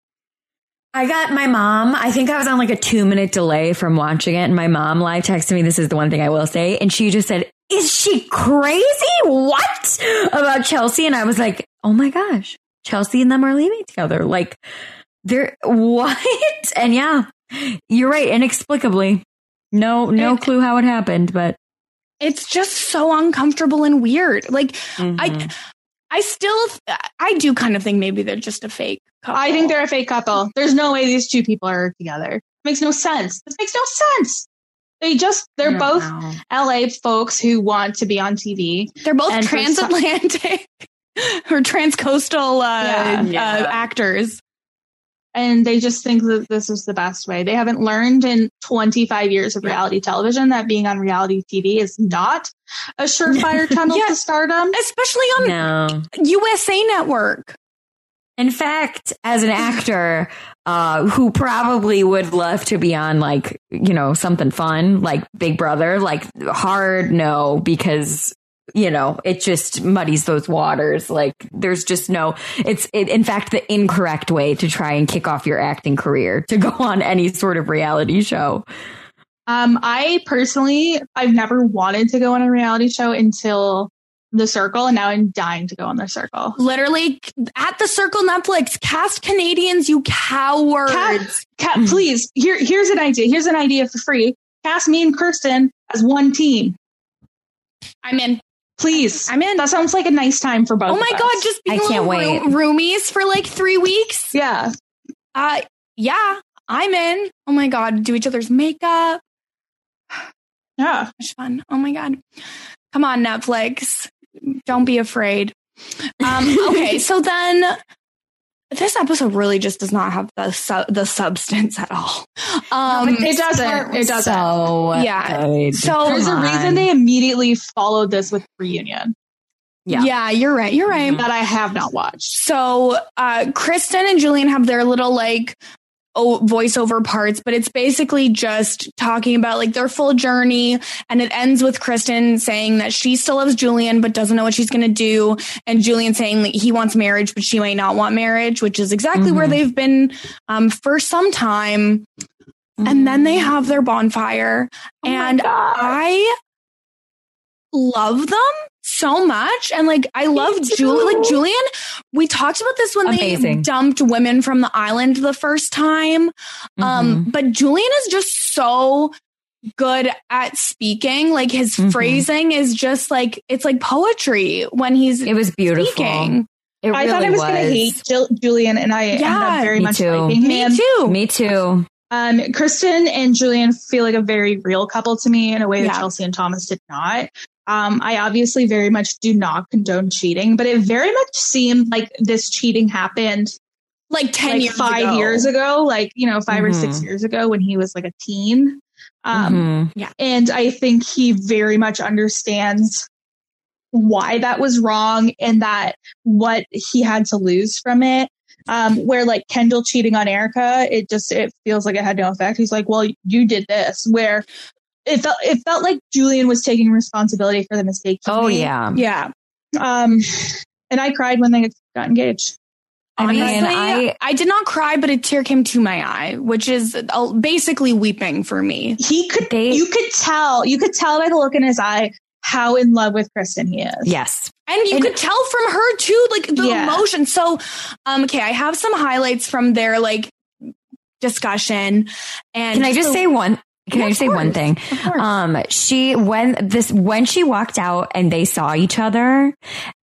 Speaker 3: I got my mom. I think I was on like a two minute delay from watching it, and my mom live texted me. This is the one thing I will say, and she just said, "Is she crazy? What about Chelsea?" And I was like, "Oh my gosh, Chelsea and them are leaving together. Like, they're what?" And yeah, you're right. Inexplicably, no, no
Speaker 2: It-
Speaker 3: clue how it happened, but
Speaker 2: It's just so uncomfortable and weird. Like,
Speaker 3: mhm.
Speaker 2: I, I still, I do kind of think maybe they're just a fake couple.
Speaker 4: I think they're a fake couple. There's no way these two people are together. makes no sense. This makes no sense. They just, they're both
Speaker 3: know.
Speaker 4: LA folks who want to be on TV.
Speaker 2: They're both
Speaker 4: And for some-
Speaker 2: transatlantic or transcoastal uh,
Speaker 4: Yeah.
Speaker 3: Yeah.
Speaker 2: Uh, actors.
Speaker 4: And they just think that this is the best way. They haven't learned in 25 years of reality television that being on reality TV is not a surefire tunnel
Speaker 2: Yeah.
Speaker 4: to stardom.
Speaker 2: Especially on
Speaker 3: No.
Speaker 2: USA Network.
Speaker 3: In fact, as an actor, uh, who probably would love to be on like, you know, something fun, like Big Brother, like hard no, because, you know, it just muddies those waters. Like there's just no, it's, it, in fact, the incorrect way to try and kick off your acting career to go on any sort of reality show.
Speaker 4: Um, I personally, I've never wanted to go on a reality show until The Circle, and now I'm dying to go on The Circle.
Speaker 2: Literally at the Circle Netflix, cast Canadians, you cowards.
Speaker 4: Cast, ca- please, here, here's an idea. Here's an idea for free. Cast me and Kirsten as one team.
Speaker 2: I'm in.
Speaker 4: Please.
Speaker 2: I'm in.
Speaker 4: That sounds like a nice time for both.
Speaker 2: Oh my
Speaker 4: of
Speaker 2: god,
Speaker 4: us.
Speaker 2: just being
Speaker 3: I can't
Speaker 2: little
Speaker 3: wait.
Speaker 2: roomies for like three weeks.
Speaker 4: yeah.
Speaker 2: Uh, yeah, I'm in. Oh my god, do each other's makeup.
Speaker 4: Yeah.
Speaker 2: Much fun. Oh my god, come on Netflix, don't be afraid. Um, okay, so then this episode really just does not have the su- the substance at all. Um,
Speaker 4: it doesn't. It doesn't.
Speaker 3: So
Speaker 2: Yeah.
Speaker 3: good.
Speaker 2: So-
Speaker 4: There's a
Speaker 3: Come
Speaker 4: reason they immediately followed this with reunion
Speaker 3: Yeah.
Speaker 2: yeah, you're right. You're right.
Speaker 4: that I have not watched.
Speaker 2: So uh, Kristen and Julian have their little like voiceover parts, but it's basically just talking about like their full journey. And it ends with Kristen saying that she still loves Julian, but doesn't know what she's going to do. And Julian saying that he wants marriage, but she may not want marriage, which is exactly where
Speaker 3: Mhm.
Speaker 2: they've been um, for some time. And then they have their bonfire.
Speaker 3: Oh
Speaker 2: and I love them so much. And like, I love. Julie. Like, Julian, we talked about this when they dumped women from the island the first time. Um,
Speaker 3: Mhm.
Speaker 2: but Julian is just so good at speaking. Like, his
Speaker 3: Mhm.
Speaker 2: phrasing is just like, it's like poetry when he's
Speaker 3: it was beautiful.
Speaker 2: speaking.
Speaker 3: It
Speaker 4: I thought I
Speaker 3: really
Speaker 4: was, going to hate Jill- Julian, and I ended
Speaker 2: Yeah,
Speaker 4: up very
Speaker 3: me
Speaker 4: much
Speaker 3: too.
Speaker 4: liking
Speaker 2: Me
Speaker 4: him.
Speaker 2: too.
Speaker 3: Me too.
Speaker 4: Um, Kristen and Julian feel like a very real couple to me in a way that Chelsea and Thomas did not. Um, I obviously very much do not condone cheating, but it very much seemed like this cheating happened
Speaker 2: Like 10
Speaker 4: like
Speaker 2: years
Speaker 4: five
Speaker 2: ago.
Speaker 4: years ago, like, you know, 5 or
Speaker 3: Mhm.
Speaker 4: six years ago when he was like a teen. Um,
Speaker 3: Mhm.
Speaker 4: and I think he very much understands why that was wrong and that what he had to lose from it. Um, where like Kendall cheating on Erica, it just it feels like it had no effect. He's like, "Well, you did this." Where it felt it felt like Julian was taking responsibility for the mistake. he
Speaker 3: Oh
Speaker 4: made.
Speaker 3: yeah.
Speaker 2: Yeah.
Speaker 4: Um, and I cried when they got engaged.
Speaker 3: I mean,
Speaker 2: Honestly,
Speaker 3: I-
Speaker 2: I did not cry, but a tear came to my eye, which is basically weeping for me.
Speaker 4: He could,
Speaker 3: They-
Speaker 4: you could tell, you could tell by the look in his eye how in love with Kristen he is.
Speaker 3: Yes.
Speaker 2: And you
Speaker 3: And-
Speaker 2: could tell from her too, like the
Speaker 4: Yeah.
Speaker 2: emotion. So, um, okay, I have some highlights from their like discussion. And
Speaker 3: Can I just
Speaker 2: so-
Speaker 3: say one? Can
Speaker 2: Yeah,
Speaker 3: I just say one thing? Um, she when this when she walked out and they saw each other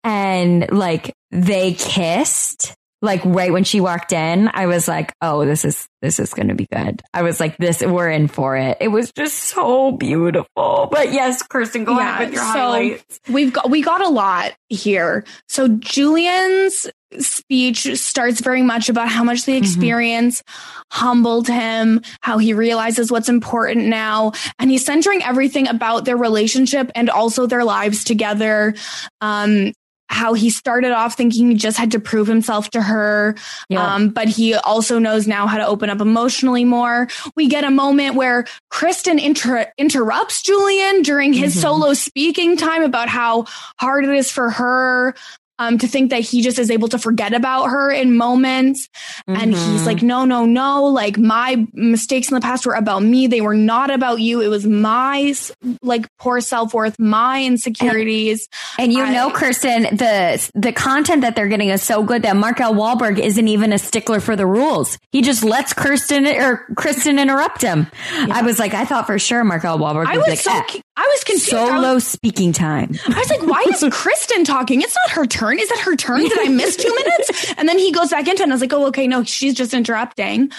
Speaker 3: and like they kissed like right when she walked in, I was like, oh, this is this is going to be good. I was like, this we're in for it. It was just so beautiful. But yes, Kirsten, go
Speaker 2: Yeah,
Speaker 3: ahead with your
Speaker 2: so-
Speaker 3: highlights.
Speaker 2: We've got we got a lot here. So Julian's speech starts very much about how much the experience humbled him, how he realizes what's important now, and he's centering everything about their relationship and also their lives together. Um how he started off thinking he just had to prove himself to her,
Speaker 3: Yeah.
Speaker 2: um, but he also knows now how to open up emotionally more. We get a moment where Kristen inter- interrupts Julian during his
Speaker 3: Mhm.
Speaker 2: solo speaking time about how hard it is for her um, to think that he just is able to forget about her in moments. And he's
Speaker 3: Mhm.
Speaker 2: like, no, no, no. Like my mistakes in the past were about me. They were not about you. It was my like poor self worth, my insecurities.
Speaker 3: And you
Speaker 2: I-
Speaker 3: know, Kirsten, the the content that they're getting is so good that Mark L. Walberg isn't even a stickler for the rules. He just lets Kirsten or Kristen interrupt him. I was like, I thought for sure Mark L.
Speaker 2: Walberg I
Speaker 3: was,
Speaker 2: was
Speaker 3: like,
Speaker 2: so,
Speaker 3: eh,
Speaker 2: I was confused. I was-
Speaker 3: solo speaking time.
Speaker 2: I was like, why is Kristen talking? It's not her turn. Is it her turn? Did I miss two minutes? And then he goes back into it and I was like, oh, okay, no, she's just interrupting.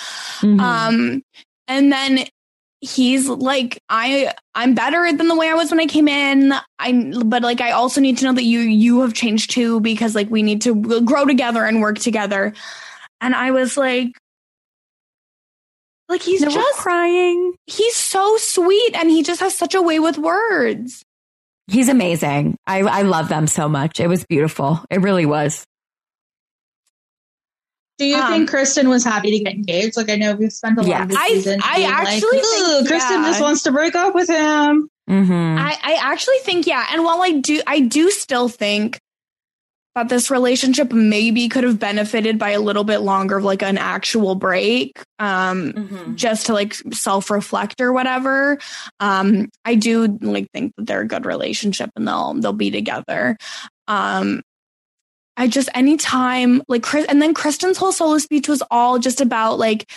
Speaker 3: Mhm.
Speaker 2: Um, and then he's like, I, I'm better than the way I was when I came in. I, but like, I also need to know that you, you have changed too, because like we need to grow together and work together. And I was like, like he's
Speaker 3: They
Speaker 2: just,
Speaker 3: crying.
Speaker 2: he's so sweet and he just has such a way with words.
Speaker 3: He's amazing. I I love them so much. It was beautiful. It really was.
Speaker 4: Do you
Speaker 2: Um,
Speaker 4: think Kristen was happy to get engaged? Like I know we've spent a lot
Speaker 3: Yes.
Speaker 4: of the
Speaker 2: I-
Speaker 4: season.
Speaker 2: I
Speaker 4: being
Speaker 2: actually
Speaker 4: like,
Speaker 2: think-
Speaker 4: "Ugh, Kristen
Speaker 2: yeah.
Speaker 4: just wants to break up with him.
Speaker 3: hmm
Speaker 2: I, I actually think yeah, and while I do I do still think that this relationship maybe could have benefited by a little bit longer of like an actual break um
Speaker 3: Mhm.
Speaker 2: just to like self-reflect or whatever um i do like think that they're a good relationship and they'll they'll be together um i just anytime like chris and then kristen's whole solo speech was all just about like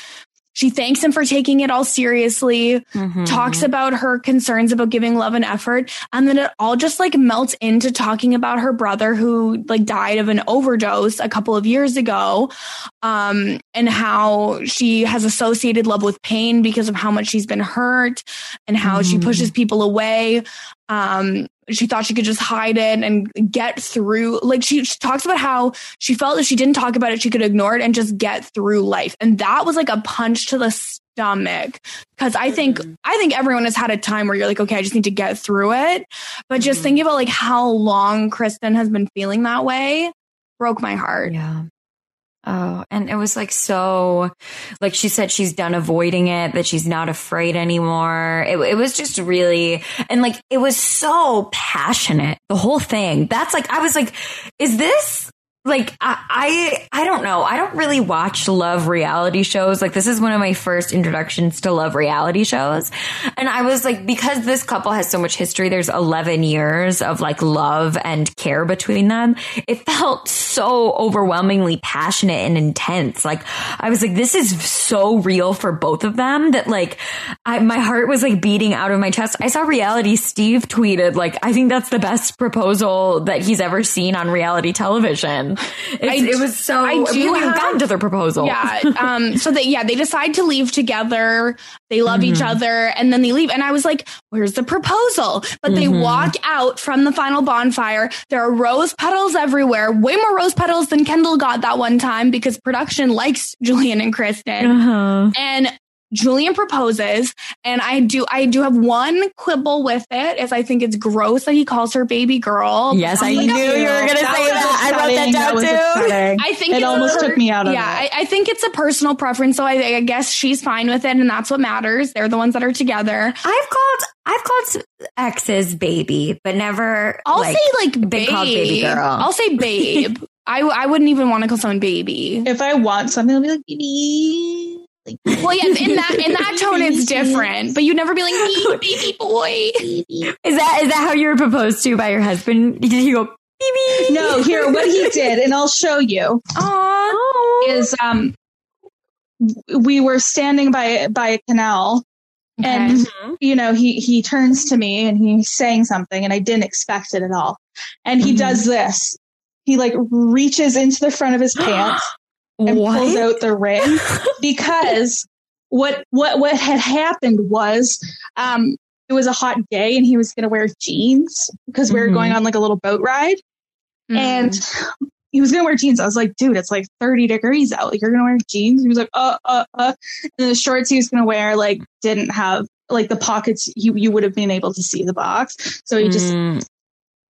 Speaker 2: she thanks him for taking it all seriously
Speaker 3: Mhm.
Speaker 2: talks about her concerns about giving love and effort and then it all just like melts into talking about her brother who like died of an overdose a couple of years ago um and how she has associated love with pain because of how much she's been hurt and how she
Speaker 3: Mhm.
Speaker 2: pushes people away um she thought she could just hide it and get through like she, she talks about how she felt if she didn't talk about it she could ignore it and just get through life. And that was like a punch to the stomach. Because i think i think everyone has had a time where you're like okay i just need to get through it. But just
Speaker 3: Mhm.
Speaker 2: thinking about like how long kristen has been feeling that way broke my heart.
Speaker 3: Yeah. Oh, and it was like so, like she said, she's done avoiding it, that she's not afraid anymore. It, it was just really, and like, it was so passionate, the whole thing. That's like, I was like, is this like, I, I, I don't know. I don't really watch love reality shows. Like, this is one of my first introductions to love reality shows. And I was like, because this couple has so much history, there's 11 years of like love and care between them. It felt so overwhelmingly passionate and intense. Like, I was like, this is so real for both of them that like, I, my heart was like beating out of my chest. I saw reality Steve tweeted, like, I think that's the best proposal that he's ever seen on reality television. It was so,
Speaker 2: I do
Speaker 3: we haven't gotten to the proposal.
Speaker 2: Yeah. Um, so they, yeah, they decide to leave together. They love each
Speaker 3: Mhm.
Speaker 2: other and then they leave. And I was like, where's the proposal? But they
Speaker 3: Mhm.
Speaker 2: walk out from the final bonfire. There are rose petals everywhere, way more rose petals than Kendall got that one time because production likes Julian and Kristen.
Speaker 3: Uh-huh.
Speaker 2: And Julian proposes, and I do I do have one quibble with it, is I think it's gross that he calls her baby girl.
Speaker 3: Yes, I
Speaker 2: Like,
Speaker 3: knew you were going to say that. I wrote that down
Speaker 4: was
Speaker 3: too.
Speaker 4: upsetting.
Speaker 2: I think
Speaker 4: it
Speaker 2: it's
Speaker 4: almost
Speaker 2: a-
Speaker 4: took me out of
Speaker 2: yeah,
Speaker 4: it.
Speaker 2: I, I think it's a personal preference, so I, I guess she's fine with it, and that's what matters. They're the ones that are together.
Speaker 3: I've called I've called exes baby, but never.
Speaker 2: I'll
Speaker 3: like,
Speaker 2: say like
Speaker 3: been called baby girl.
Speaker 2: I'll say babe. I I wouldn't even want to call someone baby.
Speaker 4: if I want something, I'll be like, baby. Like,
Speaker 2: Well, yeah, in that in that tone it's different, but you'd never be like "Me, baby boy.
Speaker 3: Is that is that how you were proposed to by your husband? Did he go baby?
Speaker 4: no, here, what he did, and I'll show you,
Speaker 2: Aw.
Speaker 4: is um, we were standing by by a canal, and you know, he he turns to me and he's saying something, and I didn't expect it at all, and he
Speaker 3: Mhm.
Speaker 4: does this. He like reaches into the front of his pants and pulls out the ring because what what what had happened was um it was a hot day and he was going to wear jeans because we were
Speaker 3: Mhm.
Speaker 4: going on like a little boat ride
Speaker 2: Mm.
Speaker 4: and he was going to wear jeans. I was like, dude, it's like 30 degrees out. Like you're going to wear jeans? He was like, uh, uh, uh. And the shorts he was going to wear like didn't have like the pockets. You, you would have been able to see the box. So he just,
Speaker 3: Mm.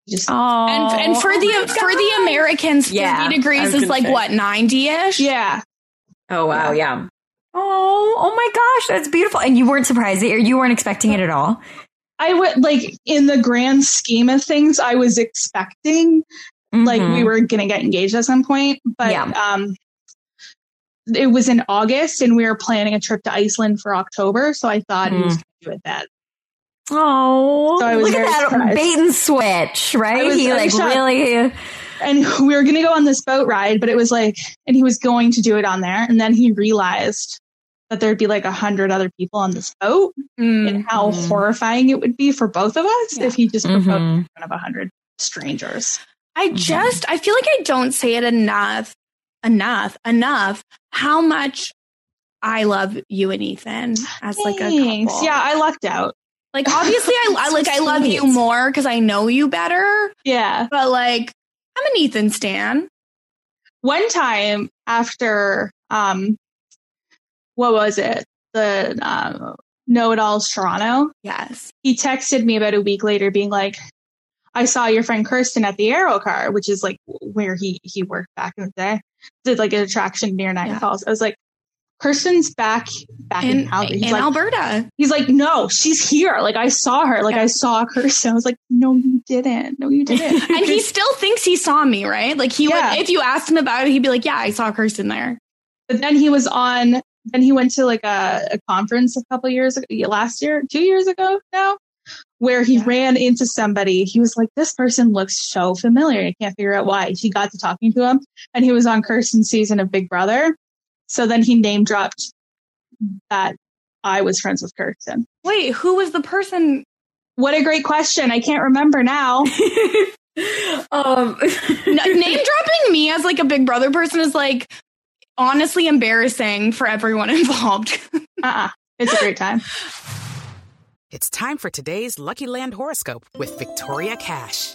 Speaker 4: He just,
Speaker 3: Oh,
Speaker 2: and and for
Speaker 3: oh
Speaker 2: the for the Americans,
Speaker 3: Yeah,
Speaker 2: thirty degrees is like
Speaker 3: say.
Speaker 2: what ninety ish.
Speaker 4: yeah.
Speaker 3: Oh wow, yeah. Oh, oh my gosh, that's beautiful. And you weren't surprised, or you weren't expecting it at all.
Speaker 4: I would like in the grand scheme of things, I was expecting like
Speaker 3: Mhm.
Speaker 4: we were going to get engaged at some point, but
Speaker 3: Yeah.
Speaker 4: um, it was in August and we were planning a trip to Iceland for October. So I thought he was going to do it then.
Speaker 3: Oh,
Speaker 4: So I was
Speaker 3: look at that
Speaker 4: surprised.
Speaker 3: bait and switch, right?
Speaker 4: Was-
Speaker 3: he
Speaker 4: I
Speaker 3: like really.
Speaker 4: And we were going to go on this boat ride, but it was like, and he was going to do it on there. And then he realized that there'd be like a hundred other people on this boat
Speaker 2: Mm.
Speaker 4: and how
Speaker 3: Mhm.
Speaker 4: horrifying it would be for both of us
Speaker 2: Yeah.
Speaker 4: if he just proposed
Speaker 3: Mhm.
Speaker 4: in front of a hundred strangers.
Speaker 2: I just I feel like I don't say it enough, enough, enough. How much I love you and Ethan as like a
Speaker 4: Thanks.
Speaker 2: couple.
Speaker 4: Yeah, I lucked out.
Speaker 2: Like obviously I, I like I love you more because I know you better.
Speaker 4: Yeah.
Speaker 2: But like I'm an Ethan stan.
Speaker 4: one time after um what was it the um know it alls toronto
Speaker 2: Yes.
Speaker 4: he texted me about a week later being like i saw your friend kirsten at the aero car which is like where he he worked back in the day did like an attraction near night
Speaker 2: Yeah.
Speaker 4: falls i was like Kirsten's back back in,
Speaker 2: in,
Speaker 4: Calgary. He's
Speaker 2: in
Speaker 4: like,
Speaker 2: Alberta.
Speaker 4: he's like, no, she's here. Like I saw her. Like I saw Kirsten. I was like, no, you didn't. No, you didn't.
Speaker 2: And he still thinks he saw me, right? Like he
Speaker 4: Yeah.
Speaker 2: would, if you asked him about it, he'd be like, "Yeah, I saw Kirsten there."
Speaker 4: but then he was on. Then he went to like a, a conference a couple years ago, last year, two years ago now, where he
Speaker 2: Yeah.
Speaker 4: ran into somebody. He was like, this person looks so familiar. I can't figure out why. He got to talking to him, and he was on Kirsten's season of Big Brother. So then he name dropped that I was friends with Kirsten.
Speaker 2: Wait, who was the person?
Speaker 4: What a great question. I can't remember now.
Speaker 3: um,
Speaker 2: N- name dropping me as like a Big Brother person is like honestly embarrassing for everyone involved.
Speaker 4: Uh-uh. It's a great time.
Speaker 5: It's time for today's Lucky Land horoscope with Victoria Cash.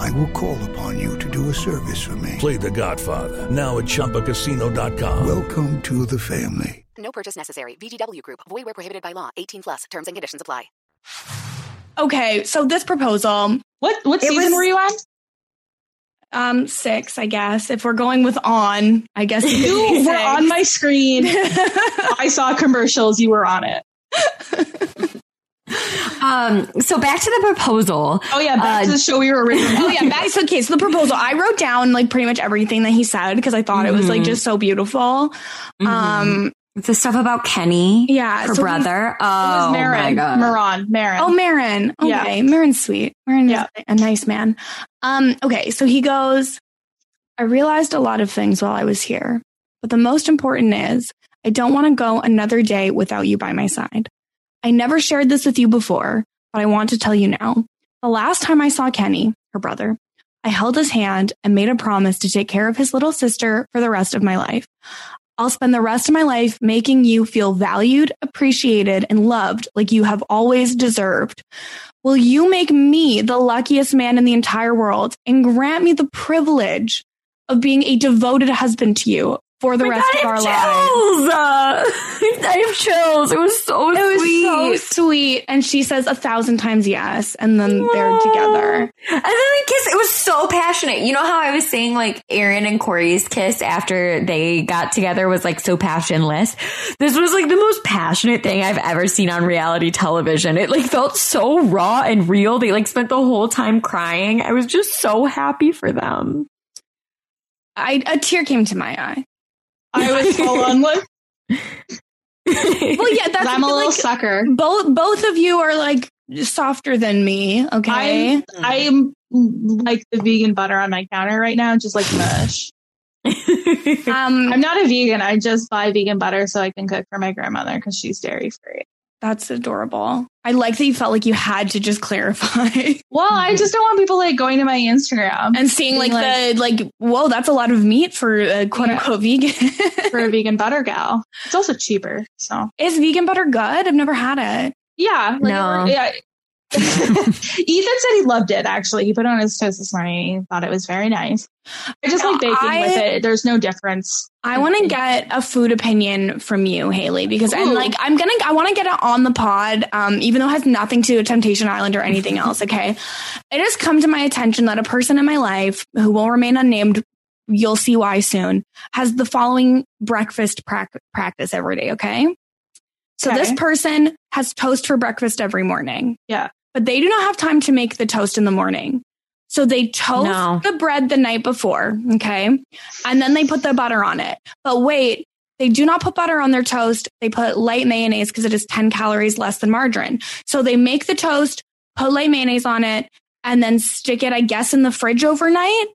Speaker 6: I will call upon you to do a service for me.
Speaker 7: Play The Godfather now at ChumbaCasino.com.
Speaker 6: Welcome to the family.
Speaker 1: No purchase necessary. VGW Group, void were prohibited by law. 18 plus terms and conditions apply.
Speaker 2: okay, so this proposal,
Speaker 4: What what season
Speaker 3: was-
Speaker 4: were you on?
Speaker 2: um, six, I guess. If we're going with on, I guess it could
Speaker 4: You were on my screen. I saw commercials. You were on it.
Speaker 3: um, so back to the proposal.
Speaker 4: Oh yeah, back
Speaker 3: Uh,
Speaker 4: to the show we were originally.
Speaker 2: Oh yeah, back so okay. So the proposal, I wrote down like pretty much everything that he said because I thought it was like
Speaker 3: Mhm.
Speaker 2: just so beautiful. Um,
Speaker 3: The stuff about Kenny,
Speaker 2: yeah,
Speaker 3: her
Speaker 2: so he-
Speaker 3: brother.
Speaker 4: It
Speaker 3: Oh
Speaker 4: was
Speaker 3: my
Speaker 4: Marin.
Speaker 3: god!
Speaker 4: Maron. Marin.
Speaker 2: Oh, Marin.
Speaker 4: Yeah.
Speaker 2: Okay, Marin's sweet. Marin
Speaker 4: Yeah.
Speaker 2: is a nice man. Um, okay, so he goes, I realized a lot of things while I was here, but the most important is I don't want to go another day without you by my side. I never shared this with you before, but I want to tell you now. The last time I saw Kenny, her brother, I held his hand and made a promise to take care of his little sister for the rest of my life. I'll spend the rest of my life making you feel valued, appreciated, and loved like you have always deserved. Will you make me the luckiest man in the entire world and grant me the privilege of being a devoted husband to you for the
Speaker 3: Oh
Speaker 2: rest
Speaker 3: God,
Speaker 2: of our lives?
Speaker 3: chills. I have chills. It was so
Speaker 2: It was
Speaker 3: sweet.
Speaker 2: so sweet. And she says a thousand times yes. And then they're together.
Speaker 3: And then they kiss, it was so passionate. You know how I was saying like Aaron and Corey's kiss after they got together was like so passionless? This was like the most passionate thing I've ever seen on reality television. It like felt so raw and real. They like spent the whole time crying. I was just so happy for them.
Speaker 2: I, a tear came to my eye.
Speaker 4: I was full on with.
Speaker 2: Well, yeah, that's
Speaker 4: I'm a
Speaker 2: like,
Speaker 4: little sucker.
Speaker 2: both, both of you are like softer than me. Okay.
Speaker 4: I'm I'm like the vegan butter on my counter right now, just like mush.
Speaker 2: um,
Speaker 4: I'm not a vegan. I just buy vegan butter so I can cook for my grandmother because she's dairy free.
Speaker 2: That's adorable. I like that you felt like you had to just clarify
Speaker 4: Well, I just don't want people like going to my Instagram
Speaker 2: and seeing like,
Speaker 4: Being
Speaker 2: the, like, whoa, that's a lot of meat for a quote
Speaker 4: Yeah.
Speaker 2: unquote vegan.
Speaker 4: for a vegan butter gal. It's also cheaper. So
Speaker 2: Is vegan butter good? I've never had it.
Speaker 4: yeah, like,
Speaker 3: No.
Speaker 4: yeah. Ethan said he loved it. Actually, he put it on his toast this morning. He thought it was very nice. I just
Speaker 2: No,
Speaker 4: like baking
Speaker 2: I-
Speaker 4: with it. There's no difference.
Speaker 2: I want to get a food opinion from you, Haley, because
Speaker 4: Ooh.
Speaker 2: like I'm gonna I want to get it on the pod, um, even though it has nothing to do with Temptation Island or anything else. Okay, it has come to my attention that a person in my life who will remain unnamed, you'll see why soon, has the following breakfast prac- practice every day. Okay, so this person has toast for breakfast every morning.
Speaker 4: Yeah.
Speaker 2: But they do not have time to make the toast in the morning. So they toast
Speaker 3: No.
Speaker 2: the bread the night before, okay? And then they put the butter on it. But wait, they do not put butter on their toast. They put light mayonnaise because it is 10 calories less than margarine. So they make the toast, put light mayonnaise on it, and then stick it, I guess, in the fridge overnight.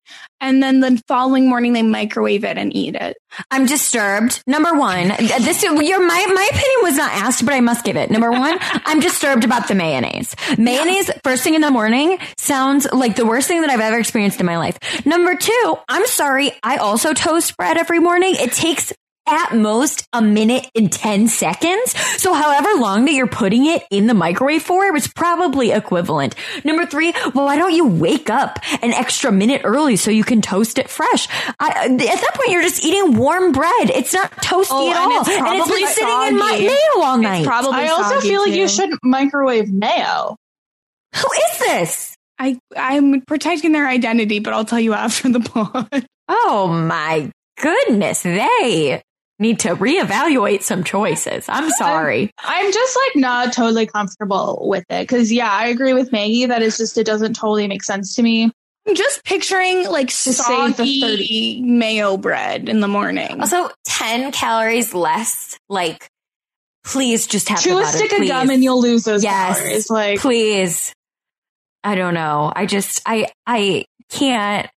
Speaker 2: And then the following morning they microwave it and eat it.
Speaker 3: I'm disturbed. Number one, this your my my opinion was not asked, but I must give it. Number one, I'm disturbed about the mayonnaise. Mayonnaise first thing in the morning sounds like the worst thing that I've ever experienced in my life. Number two, I'm sorry, I also toast bread every morning. It takes at most a minute and 10 seconds. So however long that you're putting it in the microwave for, it's probably equivalent. Number three, well, why don't you wake up an extra minute early so you can toast it fresh? I, at that point, you're just eating warm bread. It's not toasty
Speaker 2: Oh,
Speaker 3: at
Speaker 2: and
Speaker 3: all.
Speaker 2: it's
Speaker 3: and it's
Speaker 2: probably
Speaker 3: been sitting in my
Speaker 2: soggy.
Speaker 3: mayo all night.
Speaker 2: It's probably
Speaker 4: I also
Speaker 2: soggy,
Speaker 4: feel like you shouldn't microwave mayo.
Speaker 3: Who is this?
Speaker 2: I, I'm protecting their identity, but I'll tell you after the pod.
Speaker 3: Oh my goodness. They need to reevaluate some choices. I'm sorry.
Speaker 4: I'm just like not totally comfortable with it because yeah, I agree with Maggie that it's just it doesn't totally make sense to me.
Speaker 2: I'm just picturing like
Speaker 4: save the
Speaker 2: soggy mayo bread in the morning.
Speaker 3: Also, 10 calories less. Like, please just have
Speaker 4: Chew a
Speaker 3: butter,
Speaker 4: stick of gum and you'll lose those
Speaker 3: Yes.
Speaker 4: calories. Like
Speaker 3: please. I don't know. I just, I, I can't.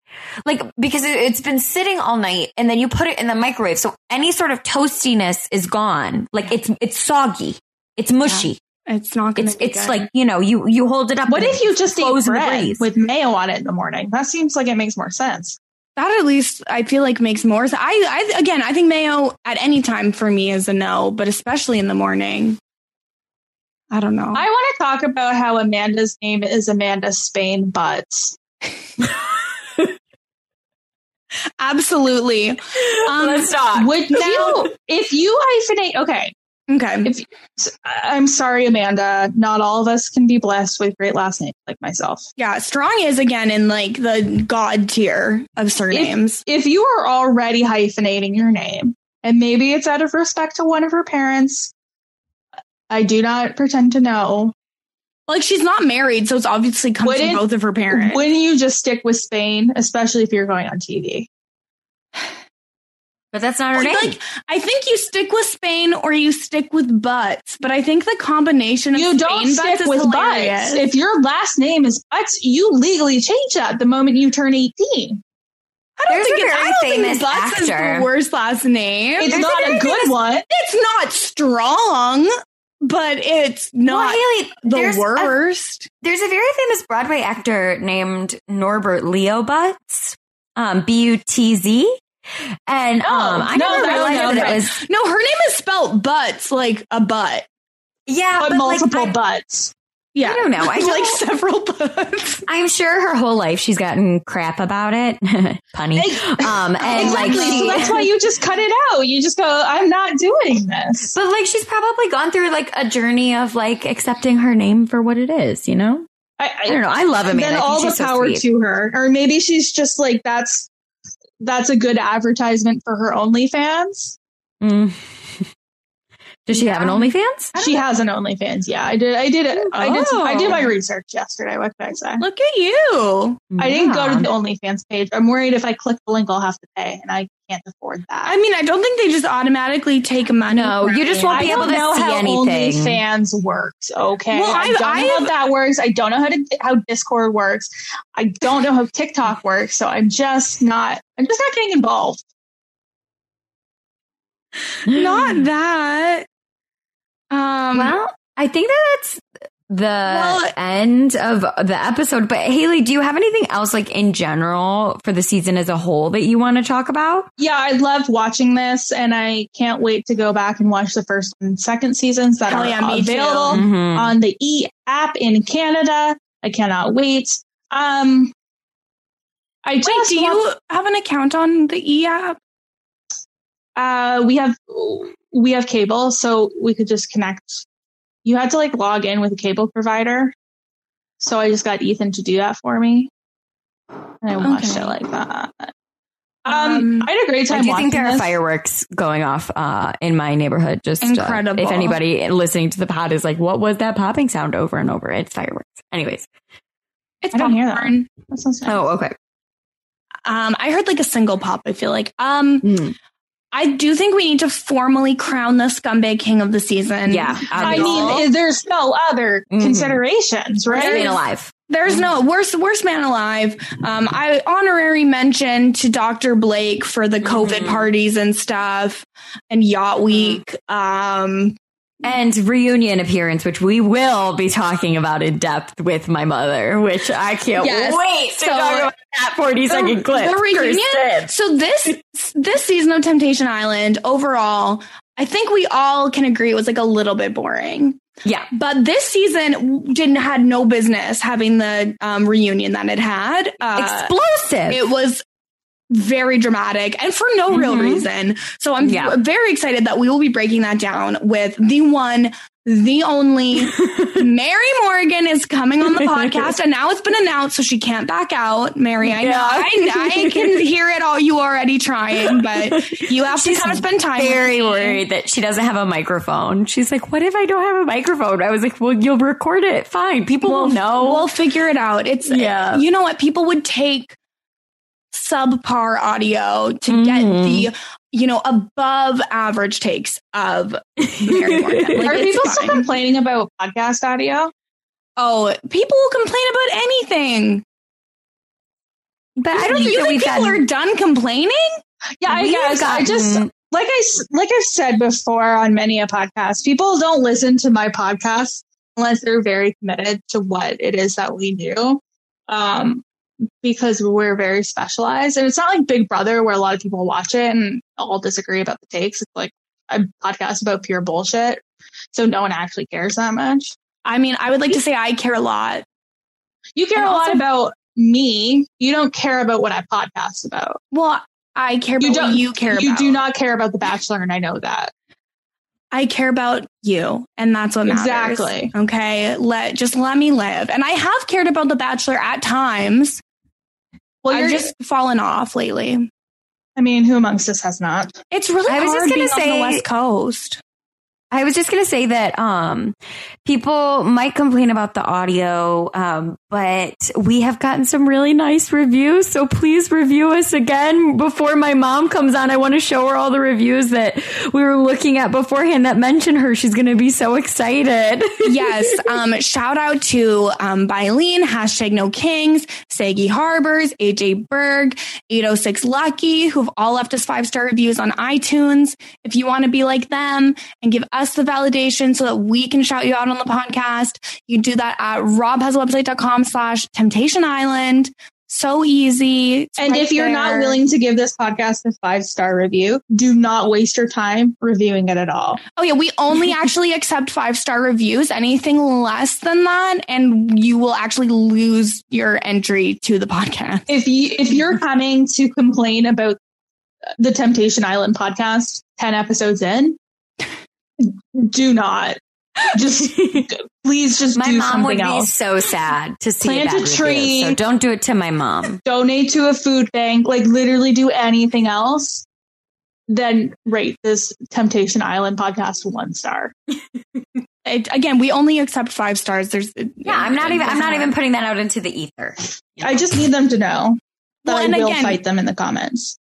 Speaker 3: Like, because it, it's been sitting all night and then you put it in the microwave. So any sort of toastiness is gone. Like, it's, it's soggy. It's mushy.
Speaker 2: it's not gonna.
Speaker 3: It's,
Speaker 2: be
Speaker 3: it's
Speaker 2: good.
Speaker 3: like, you know, you, you hold it up.
Speaker 4: what if you just ate
Speaker 3: flows
Speaker 4: bread with mayo on it in the morning? That seems like it makes more sense.
Speaker 2: that. At least I feel like makes more. sense. I, I again, I think mayo at any time for me is a no, but especially in the morning. I don't know.
Speaker 4: I want to talk about how Amanda's name is Amanda Spain Butts.
Speaker 2: Absolutely. Um,
Speaker 3: Let's talk.
Speaker 4: Would you, if you hyphenate, okay,
Speaker 2: Okay.
Speaker 4: if I'm sorry, Amanda, not all of us can be blessed with great last names like myself.
Speaker 2: Yeah, strong is again in like the god tier of surnames.
Speaker 4: If you are already hyphenating your name, and maybe it's out of respect to one of her parents, I do not pretend to know.
Speaker 2: Like she's not married, so it's obviously comes from
Speaker 4: Wouldn't-
Speaker 2: both of her parents.
Speaker 4: Wouldn't you just stick with Spain, especially if you're going on TV?
Speaker 3: but that's not her name.
Speaker 2: like I think you stick with Spain or you stick with butts, but I think the combination of
Speaker 4: You
Speaker 2: Spain
Speaker 4: don't
Speaker 2: butts
Speaker 4: stick
Speaker 2: is
Speaker 4: with
Speaker 2: hilarious.
Speaker 4: Butts. If your last name is Butts, you legally change that the moment you turn 18.
Speaker 2: I don't
Speaker 3: There's
Speaker 2: think
Speaker 3: a
Speaker 2: it's,
Speaker 3: very
Speaker 2: I don't
Speaker 3: famous
Speaker 2: think Butts is
Speaker 3: actor.
Speaker 2: the worst last name.
Speaker 4: It's
Speaker 3: There's
Speaker 4: not
Speaker 3: a
Speaker 4: a good one.
Speaker 2: It's not strong, but it's not
Speaker 3: well, Haley,
Speaker 2: the
Speaker 3: there's a-
Speaker 2: worst.
Speaker 3: There's a very famous Broadway actor named Norbert Leo Butz, um, B U T Z. And
Speaker 4: Oh,
Speaker 3: um, I
Speaker 4: no,
Speaker 3: never realized
Speaker 4: no,
Speaker 3: that
Speaker 4: no.
Speaker 3: it was
Speaker 2: No, her name is spelt butts, like a butt.
Speaker 3: yeah,
Speaker 4: But
Speaker 3: but like,
Speaker 4: multiple
Speaker 3: I-
Speaker 4: butts.
Speaker 2: Yeah,
Speaker 3: I don't know. I
Speaker 2: like several butts.
Speaker 3: I'm sure her whole life she's gotten crap about it, punny. Um, and like,
Speaker 4: exactly.
Speaker 3: she,
Speaker 4: so that's why you just cut it out. You just go, I'm not doing this.
Speaker 3: but like she's probably gone through like a journey of like accepting her name for what it is. You know,
Speaker 4: I,
Speaker 3: I don't know. I love Amanda.
Speaker 4: Then all the
Speaker 3: so
Speaker 4: power to her. Or maybe she's just like, that's that's a good advertisement for her OnlyFans.
Speaker 3: Mm. Does she have an OnlyFans?
Speaker 4: She has an OnlyFans. Yeah, I did. I did it. I did. Some, I did my
Speaker 2: Oh.
Speaker 4: research yesterday. What can I say?
Speaker 2: Look at you.
Speaker 4: I didn't go to the OnlyFans page. I'm worried if I click the link, I'll have to pay, and I can't afford that.
Speaker 2: I mean, I don't think they just automatically take money.
Speaker 3: No, you just won't
Speaker 4: I
Speaker 3: be able to
Speaker 4: know
Speaker 3: see
Speaker 4: how
Speaker 3: anything.
Speaker 4: OnlyFans works. Okay,
Speaker 2: Well,
Speaker 4: I
Speaker 2: I've-
Speaker 4: don't know how that works. I don't know how to how Discord works. I don't know how TikTok works. So I'm just not. I'm just not getting involved.
Speaker 2: Not that. Um,
Speaker 3: Well, I think that that's the end of the episode. But Haley, do you have anything else like in general for the season as a whole that you want to talk about?
Speaker 4: Yeah, I loved watching this, and I can't wait to go back and watch the first and second seasons that
Speaker 2: Hell
Speaker 4: are
Speaker 2: yeah, me too.
Speaker 4: available
Speaker 3: Mhm.
Speaker 4: on the E app in Canada. I cannot wait. Um, I
Speaker 2: Wait,
Speaker 4: just
Speaker 2: do you have an account on the E app?
Speaker 4: Uh, we have we have cable, so we could just connect. You had to like log in with a cable provider, so I just got Ethan to do that for me, and I watched
Speaker 2: Okay.
Speaker 4: it like that. Um,
Speaker 2: Um,
Speaker 4: I had a great time.
Speaker 3: I do
Speaker 4: watching
Speaker 3: think there are fireworks going off uh, in my neighborhood. Just uh,
Speaker 2: Incredible.
Speaker 3: if anybody listening to the pod is like, "What was that popping sound over and over?" It's fireworks. Anyways.
Speaker 2: It's
Speaker 4: I don't hear that. That sounds nice.
Speaker 3: Oh, okay.
Speaker 2: Um, I heard like a single pop. I feel like. Um,
Speaker 3: Mm.
Speaker 2: I do think we need to formally crown the scumbag king of the season.
Speaker 3: Yeah,
Speaker 4: I mean, there's no other
Speaker 3: Mhm.
Speaker 4: considerations, right?
Speaker 3: Staying alive.
Speaker 2: There's no worst worst man alive. Um, I honorary mention to Dr. Blake for the COVID
Speaker 3: Mhm.
Speaker 2: parties and stuff and Yacht Week. Um,
Speaker 3: And reunion appearance, which we will be talking about in depth with my mother, which I can't
Speaker 2: Yes.
Speaker 3: wait to
Speaker 2: So,
Speaker 3: talk about that 40 second clip.
Speaker 2: The reunion. So this this season of Temptation Island overall, I think we all can agree it was like a little bit boring.
Speaker 3: Yeah.
Speaker 2: But this season didn't had no business having the um, reunion that it had. Uh,
Speaker 3: Explosive.
Speaker 2: It was very dramatic and for no real
Speaker 3: Mhm.
Speaker 2: reason. So I'm
Speaker 3: Yeah.
Speaker 2: very excited that we will be breaking that down with the one, the only Mary Morgan is coming on the podcast and now it's been announced so she can't back out. Mary, I know I, I can hear it all you already trying, but you have to
Speaker 3: She's
Speaker 2: kind of spend time
Speaker 3: very worried that she doesn't have a microphone. She's like, "What if I don't have a microphone?" I was like, "Well, you'll record it. Fine. People will know."
Speaker 2: We'll figure it out. It's
Speaker 3: Yeah.
Speaker 2: You know what? People would take subpar audio to get
Speaker 3: Mhm.
Speaker 2: the you know above average takes of Mary Morgan. Like,
Speaker 4: Are
Speaker 2: it's
Speaker 4: people still complaining about podcast audio?
Speaker 2: Oh, people will complain about anything.
Speaker 3: but I don't
Speaker 2: you
Speaker 3: think that
Speaker 2: think
Speaker 3: we've
Speaker 2: people
Speaker 3: gotten-
Speaker 2: are done complaining.
Speaker 4: Yeah, I
Speaker 3: We've
Speaker 4: guess I just like I s- like I've said before on many a podcast. People don't listen to my podcast unless they're very committed to what it is that we do, um, because we're very specialized. And it's not like Big Brother where a lot of people watch it and all disagree about the takes. It's like a podcast about pure bullshit, so no one actually cares that much.
Speaker 2: I mean, I would like to say I care a lot.
Speaker 4: You care
Speaker 2: And
Speaker 4: a lot
Speaker 2: also-
Speaker 4: about me. You don't care about what I podcast about.
Speaker 2: Well, I care
Speaker 4: You
Speaker 2: about
Speaker 4: don't.
Speaker 2: what you care
Speaker 4: You
Speaker 2: about.
Speaker 4: do not care about The Bachelor, and I know that.
Speaker 2: I care about you, and that's what matters.
Speaker 4: Exactly.
Speaker 2: Okay, let just let me live. And I have cared about The Bachelor at times.
Speaker 4: Well,
Speaker 2: I've
Speaker 4: you're
Speaker 2: just fallen off lately.
Speaker 4: I mean, who amongst us has not?
Speaker 2: It's really
Speaker 3: I was
Speaker 2: hard
Speaker 3: just gonna
Speaker 2: being on
Speaker 3: say-
Speaker 2: the West Coast.
Speaker 3: I was just going to say that um, people might complain about the audio, um, but we have gotten some really nice reviews. So please review us again before my mom comes on. I want to show her all the reviews that we were looking at beforehand that mention her. She's going to be so excited.
Speaker 2: yes. Um, shout out to um, hashtag no kings, Sagi Harbors, AJ Berg, 806 Lucky, who've all left us five star reviews on iTunes. If you want to be like them and give us the validation so that we can shout you out on the podcast, you do that at robhasawebsite.com slash temptation island. So easy. It's
Speaker 4: And
Speaker 2: right
Speaker 4: if you're not willing to give this podcast a five star review, do not waste your time reviewing it at all.
Speaker 2: Oh yeah, we only actually accept five star reviews. Anything less than that, and you will actually lose your entry to the podcast.
Speaker 4: If you if you're coming to complain about the Temptation Island podcast ten episodes in, do not. Just please just
Speaker 3: my mom would
Speaker 4: something
Speaker 3: be so sad to see
Speaker 4: Plant
Speaker 3: a,
Speaker 4: tree.
Speaker 3: Review, so don't do it to my mom.
Speaker 4: Donate to a food bank, like literally do anything else. Then rate this Temptation Island podcast one star.
Speaker 2: It, again, we only accept five stars. There's
Speaker 3: Yeah, I'm not even. I'm not even putting that out into the ether.
Speaker 4: I just need them to know that
Speaker 2: well,
Speaker 4: I will
Speaker 2: again-
Speaker 4: fight them in the comments.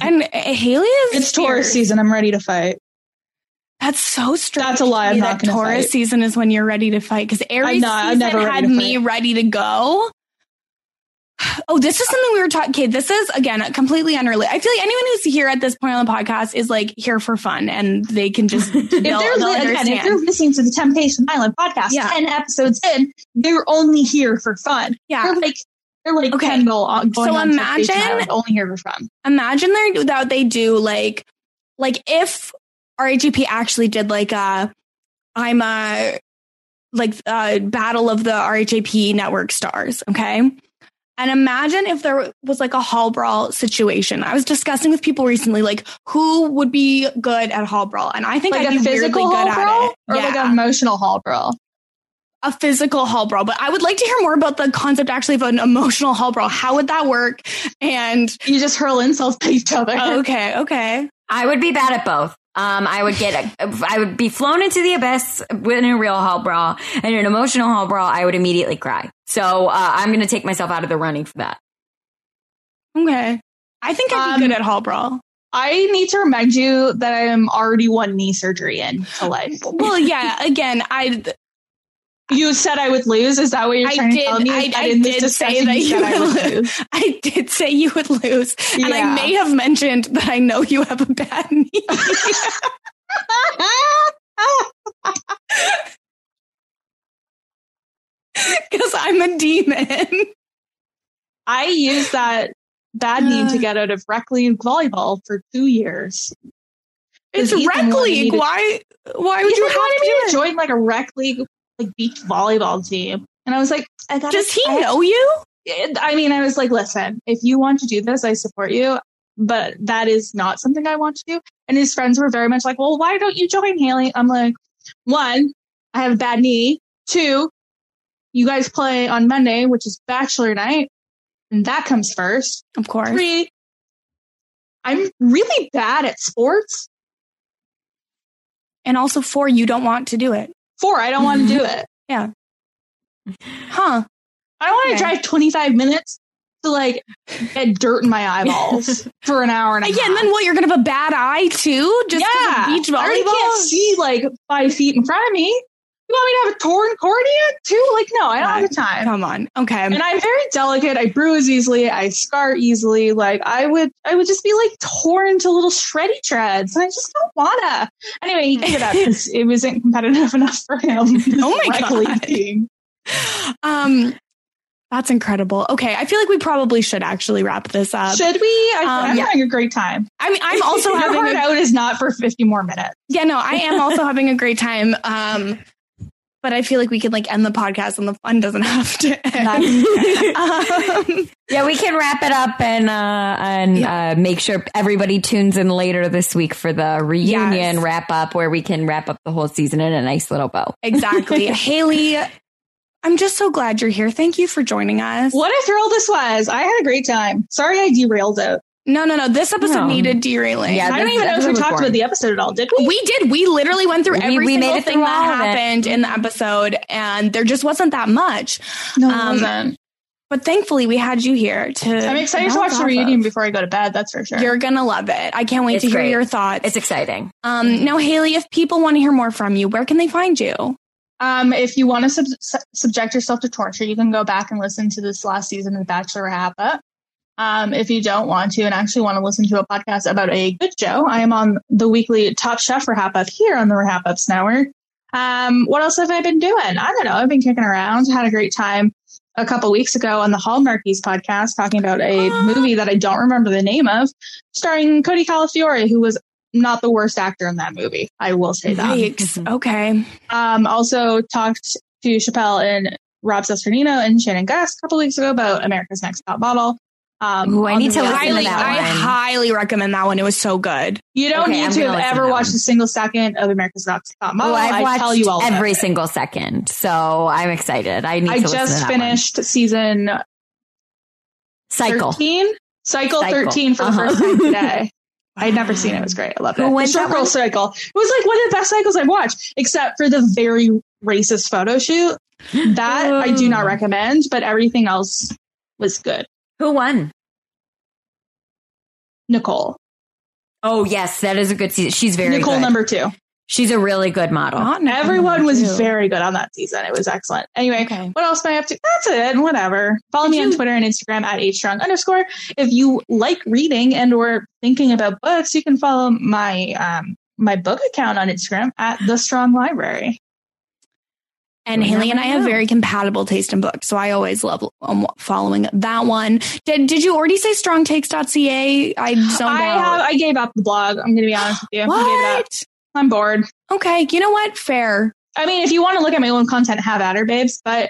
Speaker 2: And uh, Haley is
Speaker 4: It's Taurus season. I'm ready to fight.
Speaker 2: That's so strange.
Speaker 4: That's a lie. I'm not
Speaker 2: that
Speaker 4: gonna
Speaker 2: Taurus
Speaker 4: fight.
Speaker 2: season is when you're ready to fight because Aries
Speaker 4: I'm
Speaker 2: season
Speaker 4: never
Speaker 2: had
Speaker 4: to
Speaker 2: me ready to go. Oh, this is something we were talking. Okay, this is again completely unrelated. I feel like anyone who's here at this point on the podcast is like here for fun, and they can just
Speaker 4: if they're again, if they're listening to the Temptation Island podcast,
Speaker 2: Yeah.
Speaker 4: ten episodes in, they're only here for fun.
Speaker 2: Yeah.
Speaker 4: they're like they're like
Speaker 2: Okay.
Speaker 4: Kendall uh, on, going
Speaker 2: So imagine-
Speaker 4: Island, only here for fun.
Speaker 2: Imagine that they do like like if RHAP actually did like a I'm a like a battle of the RHAP network stars, okay? And imagine if there was like a hall brawl situation. I was discussing with people recently, like who would be good at hall brawl, and I think
Speaker 4: Like
Speaker 2: I'd
Speaker 4: a
Speaker 2: be
Speaker 4: physical
Speaker 2: weirdly good
Speaker 4: hall brawl
Speaker 2: at it.
Speaker 4: or like an emotional hall brawl.
Speaker 2: a physical hall brawl, but I would like to hear more about the concept actually of an emotional hall brawl. How would that work? And
Speaker 4: You just hurl insults at each other.
Speaker 2: okay, okay.
Speaker 3: I would be bad at both. Um, I would get, I would be flown into the abyss in a real hall brawl and an emotional hall brawl. I would immediately cry. So uh, I'm going to take myself out of the running for that.
Speaker 2: Okay. I think I'd
Speaker 4: Um,
Speaker 2: be good at hall brawl.
Speaker 4: I need to remind you that I am already one knee surgery in to life.
Speaker 2: Well, yeah, again, I
Speaker 4: You said I would lose. Is that what you're
Speaker 2: I
Speaker 4: trying
Speaker 2: did
Speaker 4: to tell me?
Speaker 2: I, I did say that you
Speaker 4: I would lose?
Speaker 2: I did say you would lose. And I may have mentioned that I know you have a bad knee. Because I'm a demon.
Speaker 4: I used that bad knee to get out of rec league volleyball for two years.
Speaker 2: It's rec league.
Speaker 4: to-
Speaker 2: Why why would you have
Speaker 4: wanted
Speaker 2: to
Speaker 4: me to join like a rec league like beach volleyball team, and I was like, I got.
Speaker 2: Does he know you?
Speaker 4: I mean, I was like, listen, if you want to do this, I support you, but that is not something I want to do. And his friends were very much like, well, why don't you join Haley? I'm like, one, I have a bad knee. Two, you guys play on Monday, which is bachelor night, and that comes first.
Speaker 2: Of course.
Speaker 4: Three, I'm really bad at sports.
Speaker 2: And also four, you don't want to do it.
Speaker 4: Four, I don't want to do mm-hmm. it.
Speaker 2: Yeah. Huh.
Speaker 4: I don't want to
Speaker 2: Okay.
Speaker 4: drive 25 minutes to like get dirt in my eyeballs for an hour and a
Speaker 2: Yeah,
Speaker 4: half.
Speaker 2: and then what? You're gonna have a bad eye too? Just
Speaker 4: yeah,
Speaker 2: beach
Speaker 4: I already can't see like five feet in front of me. You want me to have a torn cornea too? Like, no, I don't have the time.
Speaker 2: Come on. Okay.
Speaker 4: And I'm very delicate. I bruise easily. I scar easily. Like I would, I would just be like torn to little shreddy shreds. And I just don't wanna. Anyway, he gave it up because it wasn't competitive enough for him.
Speaker 2: Oh my God. Um that's incredible. Okay, I feel like we probably should actually wrap this up.
Speaker 4: Should we? I,
Speaker 2: Um,
Speaker 4: I'm
Speaker 2: yeah.
Speaker 4: having a great time.
Speaker 2: I mean, I'm also
Speaker 4: Your
Speaker 2: having
Speaker 4: heart
Speaker 2: a,
Speaker 4: out is not for 50 more minutes.
Speaker 2: yeah, no, I am also having a great time. Um, but I feel like we could like end the podcast and the fun doesn't have to end. um,
Speaker 3: Yeah, we can wrap it up and uh, and uh, make sure everybody tunes in later this week for the reunion
Speaker 2: Yes.
Speaker 3: wrap up, where we can wrap up the whole season in a nice little bow.
Speaker 2: exactly, Haley. I'm just so glad you're here. Thank you for joining us.
Speaker 4: What a thrill this was. I had a great time. Sorry I derailed it.
Speaker 2: No, no, no. This episode
Speaker 3: No.
Speaker 2: needed derailing.
Speaker 3: Yeah,
Speaker 4: I don't even know if we talked
Speaker 3: boring.
Speaker 4: about the episode at all, did we?
Speaker 2: We did. We literally went through
Speaker 3: We-
Speaker 2: every
Speaker 3: we
Speaker 2: single
Speaker 3: made it
Speaker 2: thing
Speaker 3: through
Speaker 2: that
Speaker 3: all it.
Speaker 2: happened in the episode, and there just wasn't that much.
Speaker 4: No,
Speaker 2: Um,
Speaker 4: wasn't.
Speaker 2: But thankfully, we had you here to.
Speaker 4: I'm excited to watch the
Speaker 2: off
Speaker 4: reunion
Speaker 2: of.
Speaker 4: before I go to bed. That's for sure.
Speaker 2: You're gonna love it. I can't wait
Speaker 3: It's
Speaker 2: to hear
Speaker 3: great.
Speaker 2: your thoughts.
Speaker 3: It's exciting.
Speaker 2: um, now, Haley, if people want to hear more from you, where can they find you?
Speaker 4: Um, if you want to sub- subject yourself to torture, you can go back and listen to this last season of The Bachelor Happa. Um, if you don't want to and actually want to listen to a podcast about a good show, I am on the weekly Top Chef for Hap Up here on the Hap Ups Network. Um, what else have I been doing? I don't know. I've been kicking around. Had a great time a couple weeks ago on the Hallmarkies podcast talking about a movie that I don't remember the name of, starring Cody Calafiore, who was not the worst actor in that movie. I will say that.
Speaker 2: Yikes. Okay.
Speaker 4: Um, also talked to Chappelle and Rob Cesternino and Shannon Guss a couple weeks ago about America's Next Top Model. Um,
Speaker 3: Ooh, I need to listen
Speaker 4: reality-
Speaker 3: to
Speaker 2: Highly,
Speaker 3: that
Speaker 2: I
Speaker 3: one.
Speaker 2: highly recommend that one. It was so good.
Speaker 4: You don't
Speaker 3: Okay, I'm
Speaker 4: need to have ever
Speaker 3: that
Speaker 4: watched
Speaker 3: one.
Speaker 4: a single second of America's Next Top Model.
Speaker 3: Oh, I've
Speaker 4: I tell you all
Speaker 3: every single second, so I'm excited. I need
Speaker 4: I
Speaker 3: to listen to
Speaker 4: just
Speaker 3: that one.
Speaker 4: finished season
Speaker 3: Cycle.
Speaker 4: 13. Cycle,
Speaker 3: Cycle.
Speaker 4: 13 for the
Speaker 3: Uh-huh.
Speaker 4: first time today. I'd never seen it. It was great. I loved it. The
Speaker 3: went that
Speaker 4: circle
Speaker 3: one?
Speaker 4: cycle. It was like one of the best cycles I've watched, except for the very racist photo shoot. That I do not recommend, but everything else was good.
Speaker 3: Who won?
Speaker 4: Nicole.
Speaker 3: Oh yes, that is a good season. She's very
Speaker 4: Nicole
Speaker 3: good.
Speaker 4: number two.
Speaker 3: She's a really good model.
Speaker 2: Not
Speaker 4: Everyone was
Speaker 2: too.
Speaker 4: very good on that season. It was excellent. Anyway,
Speaker 2: Okay.
Speaker 4: what else do I have to? That's it. Whatever. Follow me on Twitter and Instagram at hstrong underscore. If you like reading and or thinking about books, you can follow my um my book account on Instagram at the Strong Library.
Speaker 2: And Haley and I have very compatible taste in books, so I always love um, following that one. Did Did you already say strongtakes.ca? I zoned
Speaker 4: I have. I gave up the blog. I'm going to be honest with you. I gave it up.
Speaker 2: what?
Speaker 4: I'm bored.
Speaker 2: Okay, you know what? Fair.
Speaker 4: I mean, if you want to look at my own content, have at her, babes. But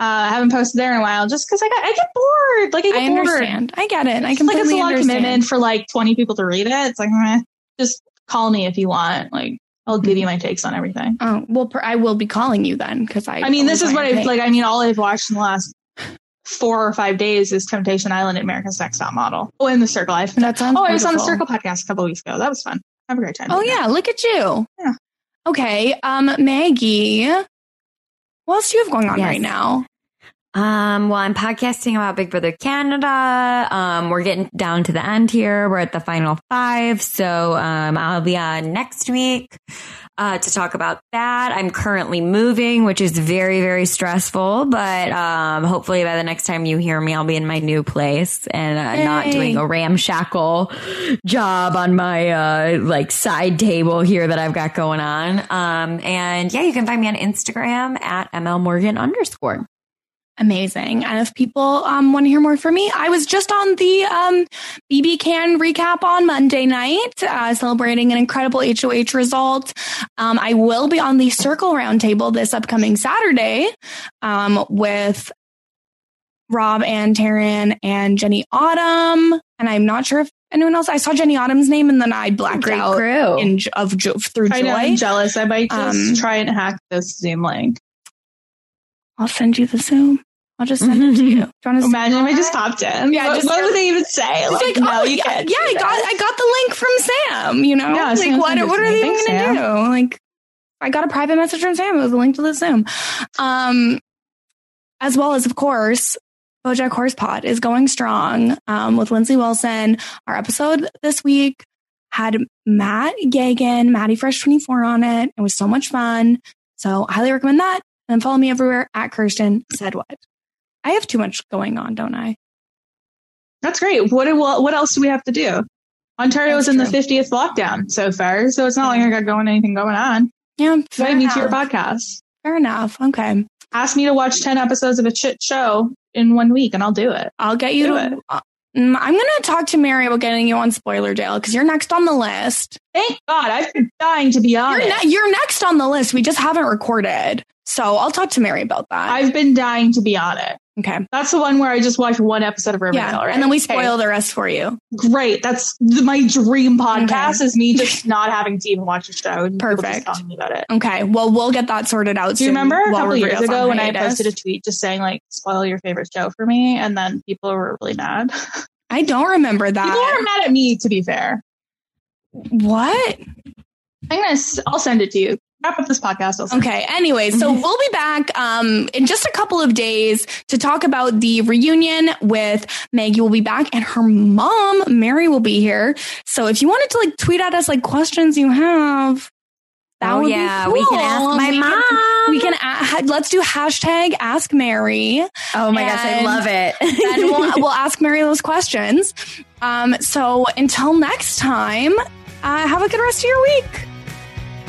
Speaker 4: uh, I haven't posted there in a while, just because I got I get bored. Like I get
Speaker 2: I
Speaker 4: bored.
Speaker 2: understand. I get it. I
Speaker 4: It's like it's a lot of
Speaker 2: understand.
Speaker 4: commitment for like 20 people to read it. It's like, meh. just call me if you want. Like, I'll give you my takes on everything.
Speaker 2: Oh well, per- I will be calling you then because I.
Speaker 4: I mean, this is what I've like. I mean, all I've watched in the last four or five days is Temptation Island and America's Next Top Model. Oh, and The Circle. I've
Speaker 2: That sounds
Speaker 4: Oh, I was on the. Circle podcast a couple weeks ago. That was fun. Have a great time.
Speaker 2: Oh yeah, look at you.
Speaker 4: Yeah.
Speaker 2: Okay, um, Maggie, what else do you have going on
Speaker 3: Yes.
Speaker 2: right now?
Speaker 3: Um, well, I'm podcasting about Big Brother Canada. Um, we're getting down to the end here. We're at the final five. So, um, I'll be on next week, uh, to talk about that. I'm currently moving, which is very, very stressful, but, um, hopefully by the next time you hear me, I'll be in my new place and uh, not doing a ramshackle job on my, uh, like side table here that I've got going on. Um, and yeah, you can find me on Instagram at ML Morgan underscore.
Speaker 2: Amazing. And if people um, want to hear more from me, I was just on the um, BB Can recap on Monday night, uh, celebrating an incredible HOH result. Um, I will be on the Circle Roundtable this upcoming Saturday um, with Rob and Taryn and Jenny Autumn. And I'm not sure if anyone else. I saw Jenny Autumn's name and then I blacked
Speaker 3: Great
Speaker 2: out
Speaker 3: crew.
Speaker 2: in, of jo- through
Speaker 4: I know. I'm
Speaker 2: joy.
Speaker 4: jealous. I might just
Speaker 2: Um,
Speaker 4: try and hack this Zoom link.
Speaker 2: I'll send you the Zoom. I'll just send it to you. Do you
Speaker 4: Imagine if I just popped in.
Speaker 2: Yeah,
Speaker 4: what,
Speaker 2: just-
Speaker 4: what would they even say?
Speaker 2: It's like,
Speaker 4: no,
Speaker 2: oh,
Speaker 4: you
Speaker 2: yeah,
Speaker 4: can't.
Speaker 2: yeah, I got. I got the link from Sam. You know,
Speaker 4: Yeah,
Speaker 2: like
Speaker 4: Sam
Speaker 2: what, what are they even gonna do? Like, I got a private message from Sam with a link to the Zoom, um, as well as, of course, BoJack Horsepod is going strong um, with Lindsay Wilson. Our episode this week had Matt Gagan, Maddie Fresh twenty four on it. It was so much fun. So I highly recommend that. And follow me everywhere at Kirsten said what. I have too much going on, don't I?
Speaker 4: That's great. What what what else do we have to do? Ontario's
Speaker 2: That's
Speaker 4: in the 50th lockdown so far, so it's not like I got going anything going on.
Speaker 2: Yeah,
Speaker 4: Invite me to your podcast.
Speaker 2: Fair enough. Okay.
Speaker 4: Ask me to watch 10 episodes of a shit show in one week, and I'll do it.
Speaker 2: I'll get you
Speaker 4: Do
Speaker 2: to.
Speaker 4: it.
Speaker 2: uh, mm, I'm going to talk to Mary about getting you on Spoiler Jail because you're next on the list.
Speaker 4: Thank God, I've been dying to be on
Speaker 2: You're, ne- you're next on the list. We just haven't recorded. So I'll talk to Mary about that.
Speaker 4: I've been dying to be on it.
Speaker 2: Okay.
Speaker 4: That's the one where I just watched one episode of Riverdale.
Speaker 2: Yeah.
Speaker 4: right?
Speaker 2: And then we
Speaker 4: Okay.
Speaker 2: spoil the rest for you.
Speaker 4: Great. That's th- my dream podcast
Speaker 2: Okay.
Speaker 4: is me just not having to even watch a show. And
Speaker 2: Perfect.
Speaker 4: telling me about it.
Speaker 2: Okay. Well, we'll get that sorted out.
Speaker 4: Do you remember a couple years ago when I posted a tweet just saying like spoil your favorite show for me, and then people were really mad.
Speaker 2: I don't remember that.
Speaker 4: people were mad at me. To be fair,
Speaker 2: what?
Speaker 4: I'm gonna. I'll send it to you. Wrap up this podcast. I'll
Speaker 2: Okay. Anyway, so we'll be back um, in just a couple of days to talk about the reunion with Maggie. Will be back, and her mom Mary will be here. So if you wanted to like tweet at us like questions you have, that
Speaker 3: Oh,
Speaker 2: would
Speaker 3: yeah,
Speaker 2: be
Speaker 3: we can ask my
Speaker 2: we
Speaker 3: mom.
Speaker 2: Can, we can ha- let's do hashtag Ask Mary.
Speaker 3: Oh my gosh, I love it.
Speaker 2: then we'll, we'll ask Mary those questions. Um, so until next time, uh, have a good rest of your week.